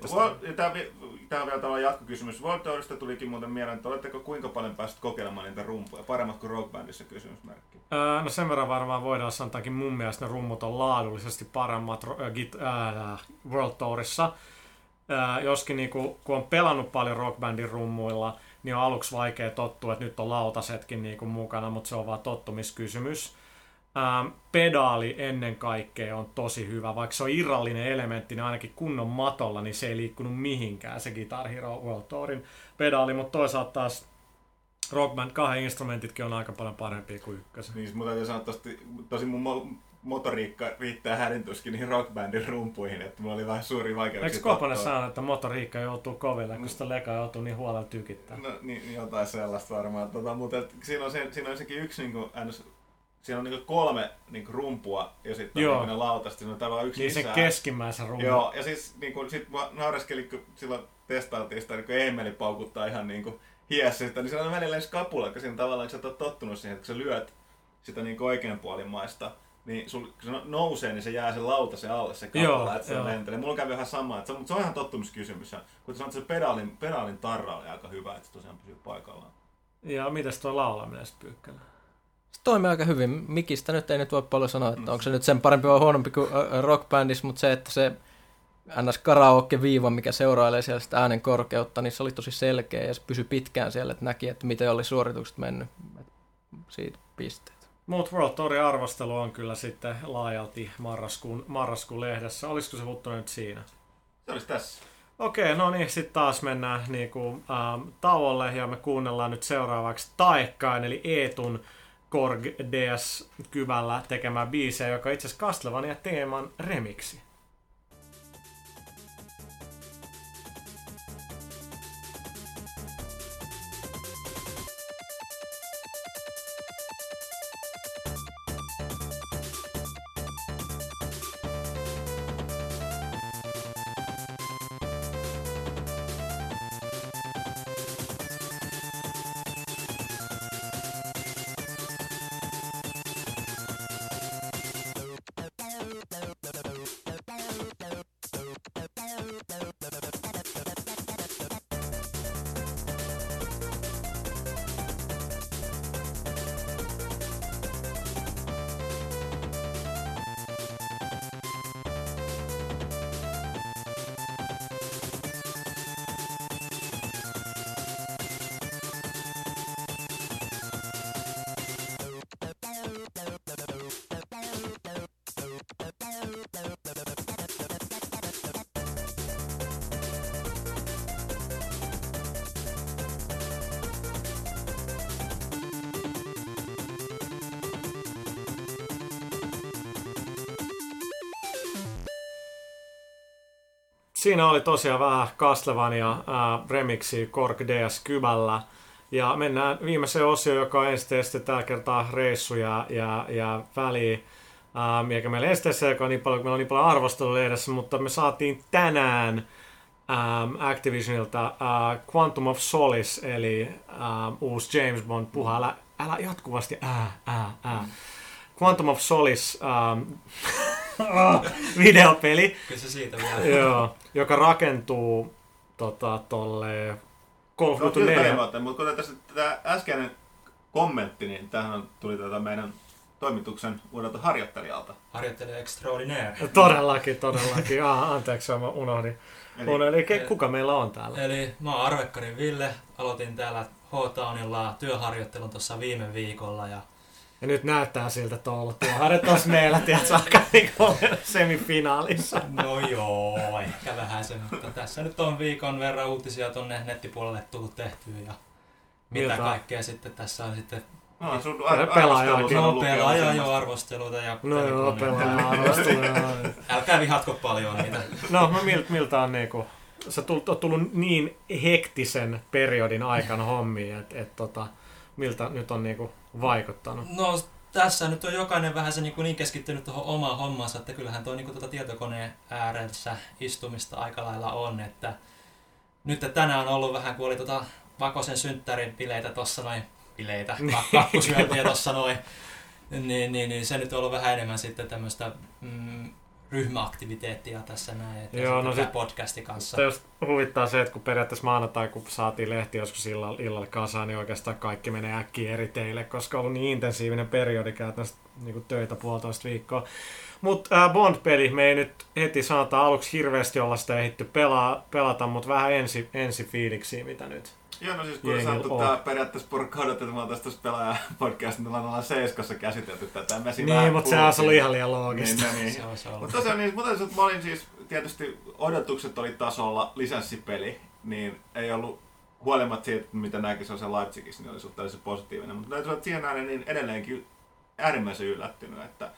tää, vi- tää on vielä tällainen jatkokysymys. World Tourista tulikin muuten mieleen, että oletteko kuinka paljon päässyt kokeilemaan niitä rumpuja? Paremmat kuin Rock Bandissa kysymysmerkki. Öö, no sen verran varmaan voidaan sanoa, että mun mielestä ne rummut on laadullisesti paremmat äh, git, äh, World Tourissa. Äh, joskin niinku, kun on pelannut paljon rockbandin rummuilla, niin on aluksi vaikea tottua, että nyt on lautasetkin niinku mukana, mutta se on vaan tottumiskysymys. Ähm, pedaali ennen kaikkea on tosi hyvä. Vaikka se on irrallinen elementti, niin ainakin kunnon matolla, niin se ei liikkunut mihinkään se Guitar Hero World Tourin pedaali. Mutta toisaalta taas Rock Band 2 instrumentitkin on aika paljon parempia kuin ykkösen. Niin, mun täytyy sanoa, tosti, tosi mun mo- motoriikka riittää hädintuskin niihin rockbandin rumpuihin, että mulla oli vähän suuri vaikeuksia. Eikö Koponen sanonut, että motoriikka joutuu koville, kun sitä leka joutuu niin huolella tykittää? No niin, niin jotain sellaista varmaan. Tota, mutta et, siinä, on se, siinä on sekin yksi, niin kuin, siinä on niin kolme niin kuin, rumpua ja sitten on niin ne lautat, siinä on tavallaan yksi Niin lisää. keskimmäisen rummun. Joo, ja siis niin kuin, sit mä naureskelin, kun silloin testailtiin sitä, niin kun Emeli paukuttaa ihan niin kuin hiessä sitä, niin siellä on välillä skapula, kun siinä tavallaan, kun sä ole tottunut siihen, että kun sä lyöt sitä niin oikeanpuolimaista, niin sul, kun se no- nousee, niin se jää sen lautasen alle se kapula, Joo, että se joo. lentelee. Mulla kävi vähän sama, että se, mutta se on ihan tottumuskysymys. Ja kun sanoit, että se pedaalin, pedaalin tarra oli aika hyvä, että se tosiaan pysyy paikallaan. Ja mitäs tuo laulaminen sitten? Toimii aika hyvin. Mikistä nyt ei nyt voi paljon sanoa, että onko se nyt sen parempi vai huonompi kuin rockbändissä, mutta se, että se ns. karaoke-viiva, mikä seurailee siellä sitä äänen korkeutta, niin se oli tosi selkeä ja se pysyi pitkään siellä, että näki, että miten oli suoritukset mennyt. Siitä pisteet. Muut World Tourin arvostelu on kyllä sitten laajalti marraskuun, marraskuun lehdessä. Olisiko se Huttunen nyt siinä? Se olisi tässä. Okei, no niin, sitten taas mennään niinku, ähm, tauolle ja me kuunnellaan nyt seuraavaksi Taekkain, eli Eetun Korg DS Kyvällä tekemää biisejä, joka itse asiassa Castlevania teeman remiksi. Siinä oli tosiaan vähän Castlevania äh, remixi Korg DS Kyvällä. Ja mennään viimeiseen osioon, joka on ensin tällä kertaa reissuja ja, ja väliä. Ähm, eikä meillä esteessä, joka on niin paljon, meillä on niin paljon arvostelua edessä, mutta me saatiin tänään ähm, Activisionilta äh, Quantum of Solace, eli ähm, uusi James Bond. Puha, älä, älä jatkuvasti ää, ää, ää. Quantum of Solace ähm, videopeli. Kyllä se siitä vielä. Joo, joka rakentuu tota, tolle Call of No, Duty kyllä 4. päivä, mutta kuten tässä tämä äskeinen kommentti, niin tähän on- tuli tätä meidän toimituksen uudelta harjoittelijalta. Harjoittelee extraordinaire. Todellakin, todellakin. Ah, anteeksi, mä unohdin. Eli- Unohdin. Eli kuka meillä on täällä? Eli mä oon Arvekkarin Ville. Aloitin täällä H-Townilla työharjoittelun tuossa viime viikolla ja Ja nyt näyttää siltä, että on ollut tuo harjoittaus meillä, tiedätkö, aika niin kuin semifinaalissa. No joo, ehkä vähän se, mutta tässä nyt on viikon verran uutisia tonne nettipuolelle tullut tehtyä ja mitä Miltä? kaikkea sitten tässä on sitten No, sun Ja ar- pelaajakin. no, pelaaja jo arvosteluita ja No joo, pelikoneita. pelaa arvostelua. Älkää vihatko paljon niitä. No, no miltä, miltä on niinku, sä tullut, oot tullut niin hektisen periodin aikana hommiin, että et, tota, miltä nyt on niinku vaikuttanut? No tässä nyt on jokainen vähän se niin, niin keskittynyt tuohon omaan hommansa, että kyllähän tuo niin tuota tietokoneen ääressä istumista aika lailla on, että nyt tänään on ollut vähän, kun oli tuota Vakosen synttärin bileitä tuossa noin, bileitä, Niin. kakkusyöntiä tuossa noin, niin, niin, niin, se nyt on ollut vähän enemmän sitten tämmöistä mm, ryhmäaktiviteettia tässä näin, että Joo, no sit- podcasti kanssa. Just huvittaa se, että kun periaatteessa maanantai, kun saatiin lehti joskus illalla, illalla kasaan, niin oikeastaan kaikki menee äkkiä eri teille, koska on ollut niin intensiivinen periodi käytännössä niin töitä puolitoista viikkoa. Mutta äh, Bond-peli, me ei nyt heti sanota aluksi hirveästi olla sitä ehditty pelaa, pelata, mutta vähän ensi, ensi fiiliksiä, mitä nyt. Joo, no siis kun on. tää periaatteessa porukka odotti, että tästä pelaaja podcastin, me ollaan Seiskassa käsitelty tätä. Me siinä Niin, mutta se olisi ollut ihan liian loogista. Niin, no niin. Se olisi ollut. Mutta tosiaan, niin, mutta mä olin siis, tietysti odotukset oli tasolla lisenssipeli, niin ei ollut huolimatta siitä, mitä näki se on se Leipzigissä, niin oli suhteellisen positiivinen. Mutta täytyy sanoa, että siihen niin edelleenkin äärimmäisen yllättynyt, että,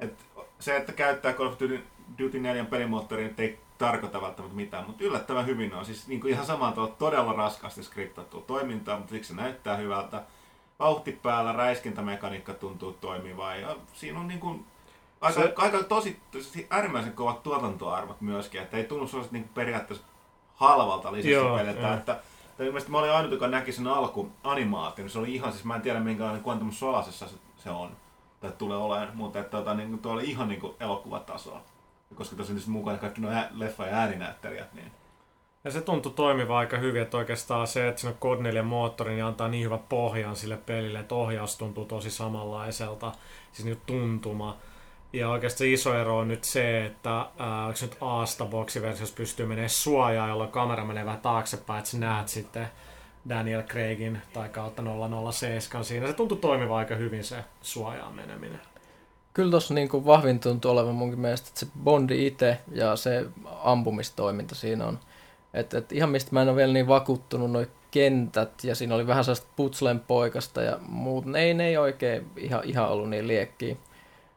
että se, että käyttää Call of Duty, Duty 4 pelimoottoria, ei tarkoita välttämättä mitään, mutta yllättävän hyvin on. Siis niin kuin ihan samaan tavalla todella raskaasti skriptattua toimintaa, mutta siksi se näyttää hyvältä. Vauhti päällä, räiskintämekaniikka tuntuu toimivaa ja siinä on niin kuin aika, Se- aika tosi, tosi äärimmäisen kovat tuotantoarvot myöskin, että ei tunnu sellaiset niin periaatteessa halvalta lisenssipeliltä, että tai ilmeisesti mä olin ainut, joka näki sen alkuanimaation. Se oli ihan, siis mä en tiedä minkälainen Quantum Solasessa se, se on, tai tulee olemaan, mutta että, tota, niin, tuo oli ihan niin kuin elokuvatasoa. Koska tässä on mukana kaikki nuo leffa- ja ääninäyttelijät, niin Ja se tuntui toimiva aika hyvin, että oikeastaan se, että siinä on Code 4 moottori, niin antaa niin hyvä pohjan sille pelille, että ohjaus tuntuu tosi samanlaiselta, siis niin tuntuma. Ja oikeastaan se iso ero on nyt se, että ää, onko nyt Asta boksiversiossa pystyy menemään suojaan, jolloin kamera menee vähän taaksepäin, että sä näet sitten Daniel Craigin tai kautta 007 siinä. Se tuntui toimiva aika hyvin se suojaan meneminen. Kyllä tuossa niinku vahvin tuntuu olevan munkin mielestä, että se Bondi itse ja se ampumistoiminta siinä on. Että et ihan mistä mä en ole vielä niin vakuuttunut, noi kentät, ja siinä oli vähän sellaista putslen poikasta ja muut, ne ei, ne ei oikein ihan, ihan ollut niin liekkiä.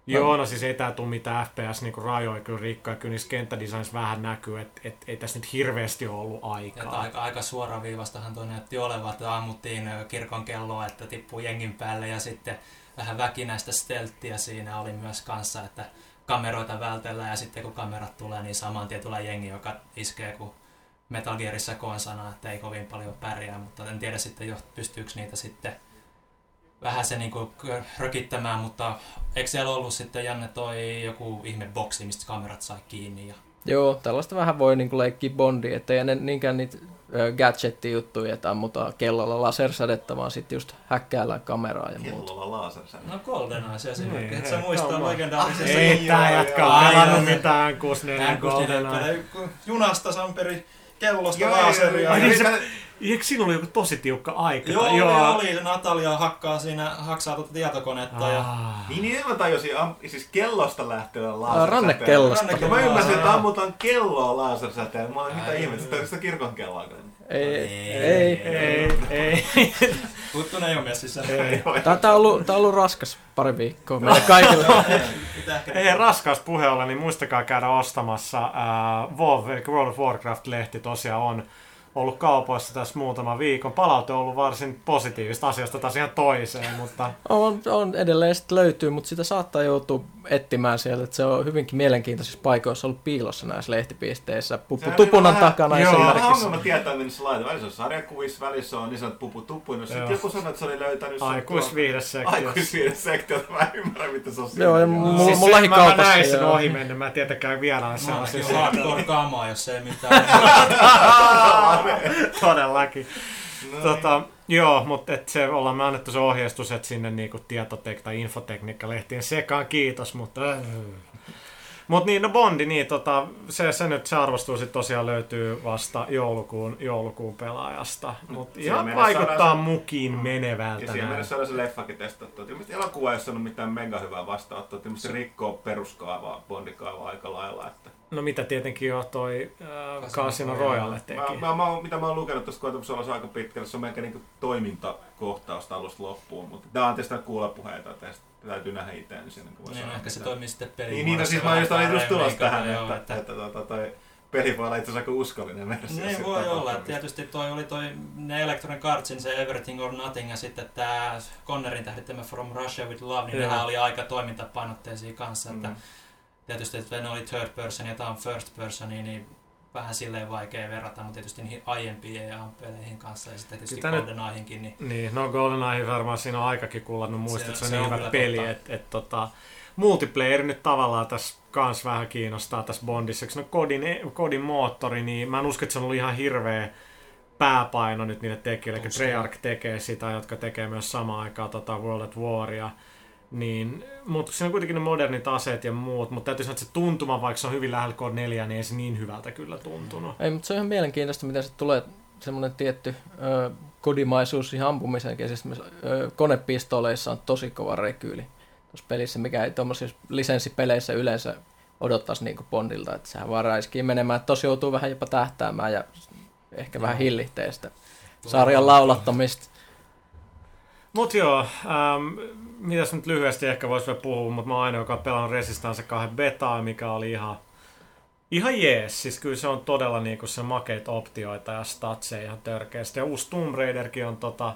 Joo, no siis ei tää tuu mitään FPS niinku rajoja kyllä rikkoa, kyllä niissä kenttädesigns vähän näkyy, että et, ei tässä nyt hirveästi ole ollut Että aikaa. aika, aika suoraviivastahan tuo näytti olevan, että ammuttiin kirkon kelloa, että tippuu jengin päälle ja sitten vähän väkinäistä stelttiä siinä oli myös kanssa, että kameroita vältellään ja sitten kun kamerat tulee, niin saman tien tulee jengi, joka iskee kuin Metal Gearissa konsana, että ei kovin paljon pärjää, mutta en tiedä sitten pystyykö niitä sitten vähän se niinku rökittämään, mutta eikö siellä ollut sitten Janne toi joku ihme boksi, mistä kamerat sai kiinni ja Joo, tällaista vähän voi niinku leikkiä Bondi, ettei ne niinkään niitä ö, gadgetti-juttuja, että ammutaan kellolla lasersädettä, vaan sitten just häkkäällään kameraa ja muuta. kellolla lasersällä. No GoldenEye esimerkiksi, Niin, että se hei, muistaa legendaarisessa Ei tää jätkä ole Ai, pelannut joo. mitään 64 GoldenEye. Junasta Samperi kellosta Joo, joo, laseria. joo, Ai joo. niin se- Eikö siinä oli joku tosi tiukka aika? Joo, joo. oli. Se Natalia hakkaa siinä, haksaa tuota tietokonetta. Ja... Ah. Niin, niin mä tajusin, am, siis kellosta lähtevän Aa, lasersäteen. rannekellosta. Rannekello- Ja mä ymmärsin, että Aa. ammutaan kelloa lasersäteen. Mä olin, mitä ihmettä, sitä, sitä kirkon kelloa. Ei, Ei. ei. Ei, ei, Huttunen ei ole messissä. tää, on ollut, tää on ollut raskas pari viikkoa meille kaikille. Ei raskaus puheella, niin muistakaa käydä ostamassa WoW, eli World of Warcraft-lehti tosiaan on ollut kaupoissa tässä muutaman viikon. Palaute on ollut varsin positiivista asiasta taas ihan toiseen, mutta On, on edelleen sitten löytyy, mutta sitä saattaa joutua etsimään sieltä, että se on hyvinkin mielenkiintoisissa paikoissa ollut piilossa näissä lehtipisteissä. Puppu Sehän tupunan vähän- takana Joo. Esimerkiksi. ongelma tietää, minne se laitetaan. Välissä on sarjakuvissa, välissä on niin sanottu pupu tuppu. No sitten Joo. joku sanoi, että se oli löytänyt sen aikuisviihdesektiossa. aikuisviiden sektiolta. Mä en ymmärrä, mitä se on Joo, ja siinä. mu- Siis mun se, lähikaupassa, Mä näin sen joo. ohi mennä, mä en tietenkään vieraan Ainakin sellaisissa. hardcore kamaa, jos ei mitään. Todellakin. No niin. Joo, mutta et se ollaan me annettu se ohjeistus, että sinne niinku tietotek- tai infotekniikka-lehtien sekaan, kiitos, mutta... Äh. Mut niin, no Bondi, niin tota, se, se nyt se arvostus sit tosiaan löytyy vasta joulukuun, joulukuun pelaajasta. Mut Siinä ihan vaikuttaa saadaan mukiin Ja menevältä siinä näin. mielessä oli se leffakin testattu. Ilmeisesti elokuva ei ole saanut mitään mega hyvää vastaanottoa. Ilmeisesti rikkoo peruskaavaa, bondikaavaa aika lailla. Että No mitä tietenkin jo toi äh, Casino Royale. Teki. Mä, mä, mä, mitä mä oon lukenut tuosta koetuksella aika pitkälle, se on melkein niinku toimintakohtausta alusta loppuun, mutta tää on tietysti kuulepuheita, että täytyy nähdä itse niin sen, kun voi niin, sanoa ehkä se toimii sitten pelin Niin, niin no siis mä just olin just tulossa tähän, joo, että, että, että, että toi peli voi olla itse asiassa aika uskollinen versio. Niin voi olla, että tietysti toi oli toi ne Electronic Artsin se Everything or Nothing ja sitten tää Connerin tähdittämä From Russia with Love, niin nehän oli aika toimintapainotteisia kanssa, että Mm. Tietysti että ne oli third person ja tää on first person, niin vähän silleen vaikea verrata, mutta tietysti niihin aiempiin EA-peleihin kanssa ja sitten tietysti Kyllä tänne- GoldenEyehinkin, niin Niin, no GoldenEye varmaan siinä on aikakin kullannut muistot, Se- se, se, se on niin hyvä peli, että et, tota, multiplayer nyt tavallaan tässä kans vähän kiinnostaa tässä Bondissa. No kodin, kodin moottori, niin mä en usko, että se on ollut ihan hirveä pääpaino nyt niille tekijöille, eli Tuskin. Treyarch tekee sitä, jotka tekee myös samaan aikaan tota World at Waria. Niin, mutta siinä on kuitenkin ne modernit aseet ja muut, mutta täytyy sanoa, että se tuntuma, vaikka se on hyvin lähellä Code 4, niin ei se niin hyvältä kyllä tuntunut. Ei, mutta se on ihan mielenkiintoista, miten se tulee semmoinen tietty ö, kodimaisuus ihan ampumiseenkin. Siis ö, konepistoleissa on tosi kova rekyyli tuossa pelissä, mikä ei tuommoisissa lisenssipeleissä yleensä odottaisi niin Bondilta, että sehän vaan räiskii menemään. Että tosi joutuu vähän jopa tähtäämään ja ehkä vähän hillitteen sitä sarjan laulattomista. Mut joo, ähm, mitäs nyt lyhyesti ehkä voisi vielä puhua, mutta mä oon ainoa, joka on pelannut Resistance 2 betaa, mikä oli ihan, ihan jees. Siis kyllä se on todella niinku se makeit optioita ja statseja ihan törkeästi. Ja uusi Tomb Raiderkin on tota,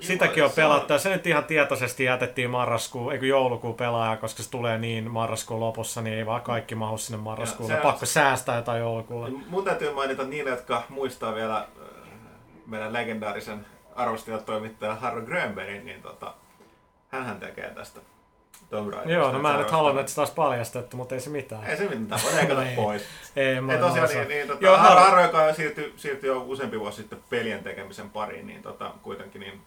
sitäkin on pelattu. Ja se nyt ihan tietoisesti jätettiin marraskuun, eikö joulukuun pelaaja, koska se tulee niin marraskuun lopussa, niin ei vaan kaikki mahu sinne marraskuulle. Pakko säästää jotain joulukuulle. Mun täytyy mainita niille, jotka muistaa vielä äh, meidän legendaarisen arvostajatoimittaja Harro Grönbergin, niin tota, hänhän tekee tästä Tomb Raiderista. Joo, no mä en nyt halunnut, että se taas paljastettu, mutta ei se mitään. Ei se mitään, voi leikata Ei. pois. Ei, mä Ei tosiaan niin, niin tota, Joo, Harro, Harro- Harro, joka siirtyi, siirtyi jo useampi vuosi sitten pelien tekemisen pariin, niin tota, kuitenkin niin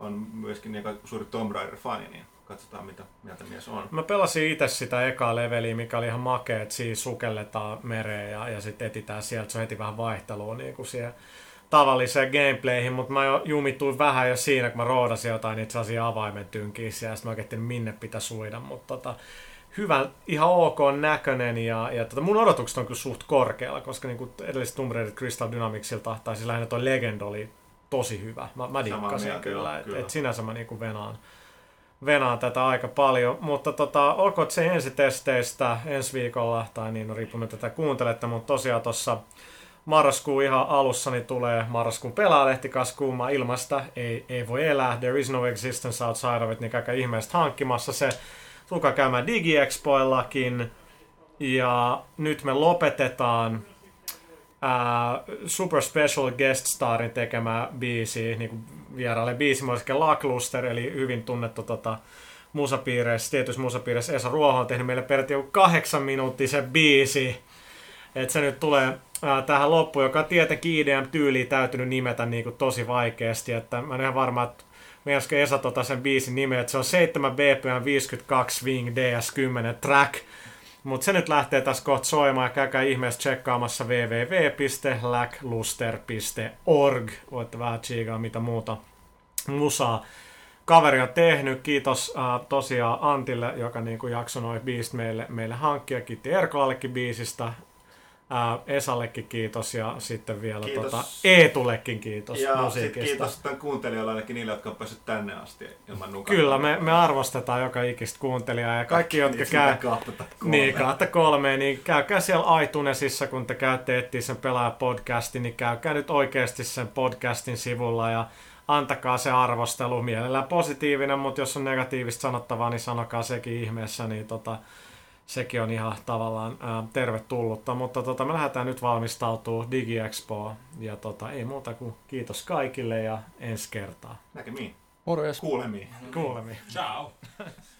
on myöskin niin suuri Tomb Raider-fani, niin katsotaan mitä mieltä mies on. Mä pelasin itse sitä ekaa leveliä, mikä oli ihan makea, että siinä sukelletaan mereen ja, ja sitten etitään sieltä. Se on heti vähän vaihtelua niin kuin siihen tavalliseen gameplayhin, mutta mä jo jumituin vähän jo siinä, kun mä roodasin jotain niitä sellaisia avaimen tynkiisiä ja sitten mä oikein minne pitäisi uida, mutta tota, hyvän, ihan ok näköinen ja, ja tota, mun odotukset on kyllä suht korkealla, koska niin edelliset Tomb Raider Crystal Dynamicsilta, tai siis lähinnä toi Legend oli tosi hyvä. Mä, mä dikkasin kyllä, että et sinänsä mä niinku venaan, venaan tätä aika paljon, mutta tota, olkoon se ensitesteistä ensi viikolla, tai niin, no riippuu mitä tätä kuuntelette, mutta tosiaan tuossa marraskuun ihan alussa niin tulee marraskuun pelaalehti kas kuuma ilmasta, ei, ei voi elää, there is no existence outside of it, niin käykää ihmeestä hankkimassa se, tulkaa käymään DigiExpoillakin, ja nyt me lopetetaan ää, Super Special Guest Starin tekemä biisi, niin kuin vieraille biisi, Lackluster, eli hyvin tunnettu tota, musapiireissä, tietyissä musapiireissä Esa Ruoho on tehnyt meille periaatteessa joku kahdeksan minuuttisen biisi. Et se nyt tulee tähän loppuun, joka on tietenkin IDM-tyyliin täytynyt nimetä niin kuin tosi vaikeasti, että mä en ihan varma, että Meinasko Esa tota sen biisin nimeä, että se on 7 BPM 52 Swing DS10 track. Mutta se nyt lähtee tässä kohta soimaan käykää ihmeessä tsekkaamassa www.lackluster.org. Voitte vähän tsiigaa mitä muuta musaa kaveri on tehnyt. Kiitos äh, tosiaan Antille, joka niin kuin jaksoi noin biisit meille, meille hankkia. Kiitti Erkoallekin biisistä. Esallekin kiitos ja sitten vielä Kiitos. tota, Eetullekin kiitos Ja musiikista. kiitos tämän kuuntelijoille ainakin niille, jotka on päässyt tänne asti ilman nukaa. Kyllä, me, me arvostetaan joka ikistä kuuntelijaa ja kaikki, jotka käy... Kahta. Niin, kahta kolmea, niin käykää siellä iTunesissa, kun te käytte etsiä sen pelaaja-podcastin, niin käykää nyt oikeasti sen podcastin sivulla ja antakaa se arvostelu. Mielellään positiivinen, mutta jos on negatiivista sanottavaa, niin sanokaa sekin ihmeessä, niin tota, sekin on ihan tavallaan ää, tervetullutta. Mutta tota, me lähdetään nyt valmistautuu DigiExpoon ja tota, ei muuta kuin kiitos kaikille ja ensi kertaa. Näkemiin. Morjes. Kuulemiin. Kuulemiin. Ciao!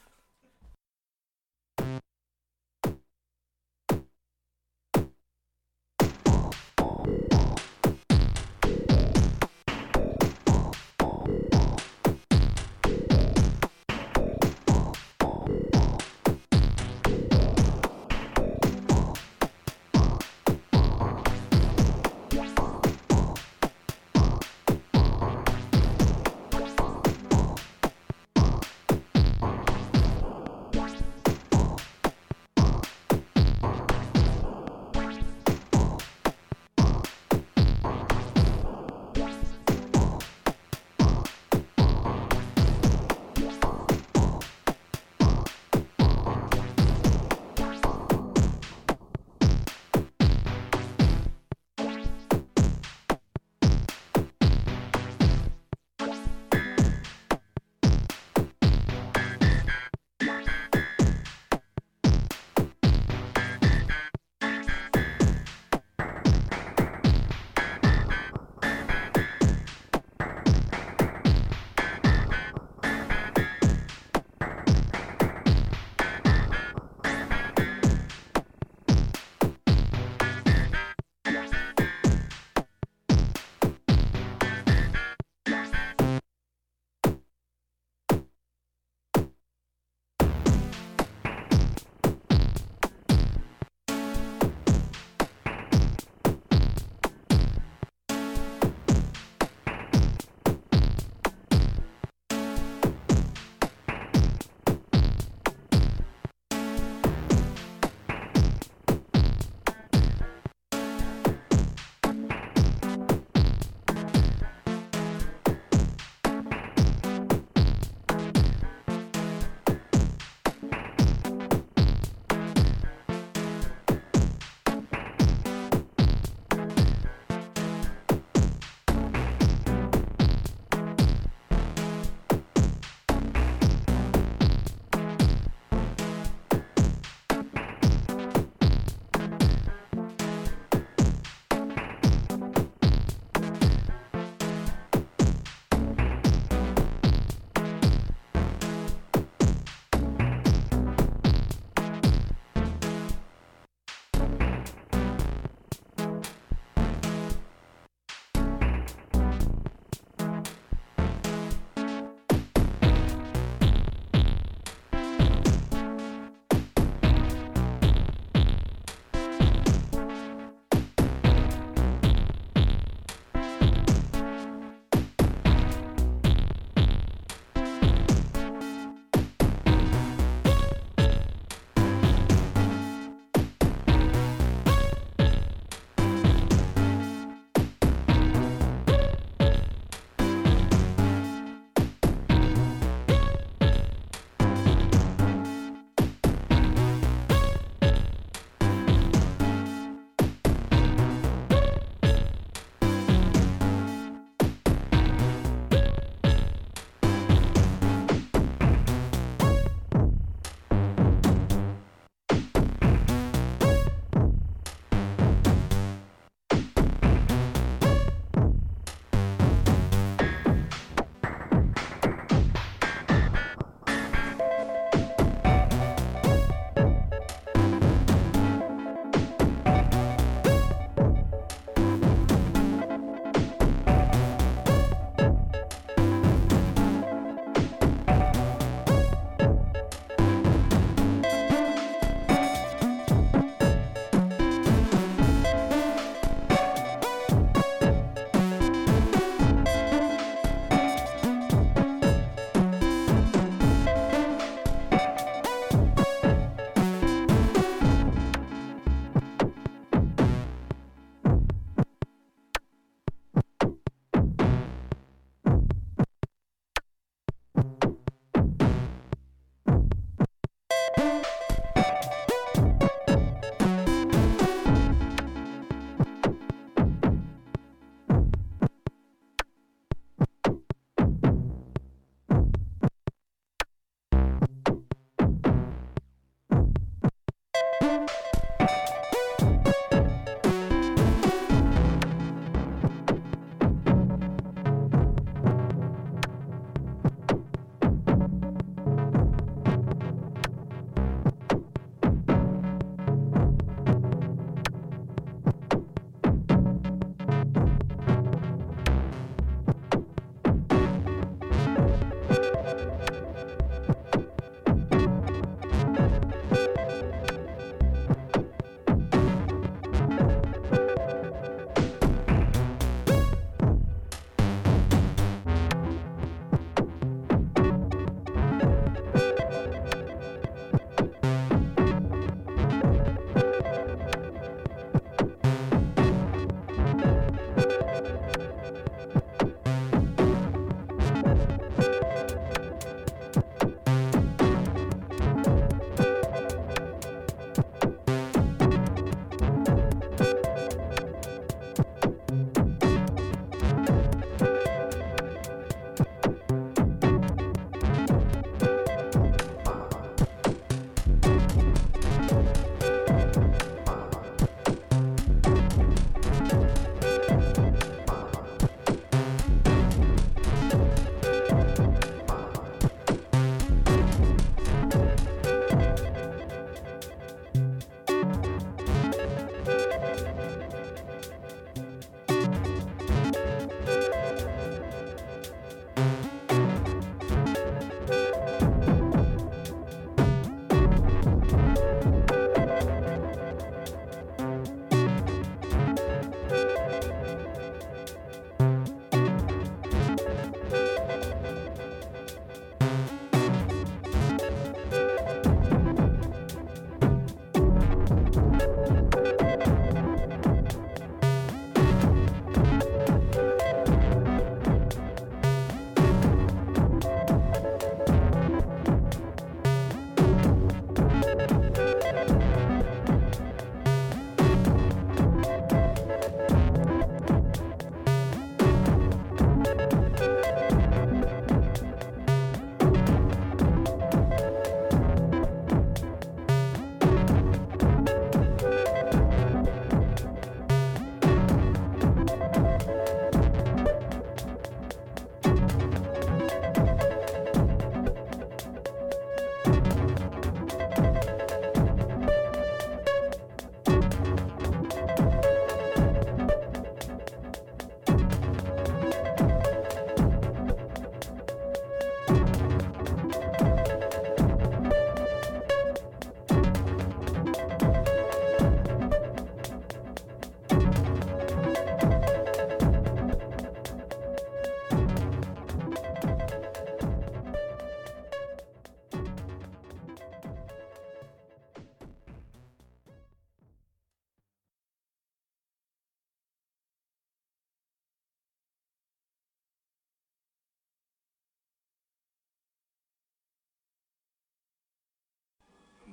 Bye.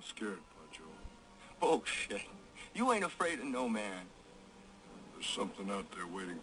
Scared, Pancho. Oh, Bullshit. You ain't afraid of no man. There's something out there waiting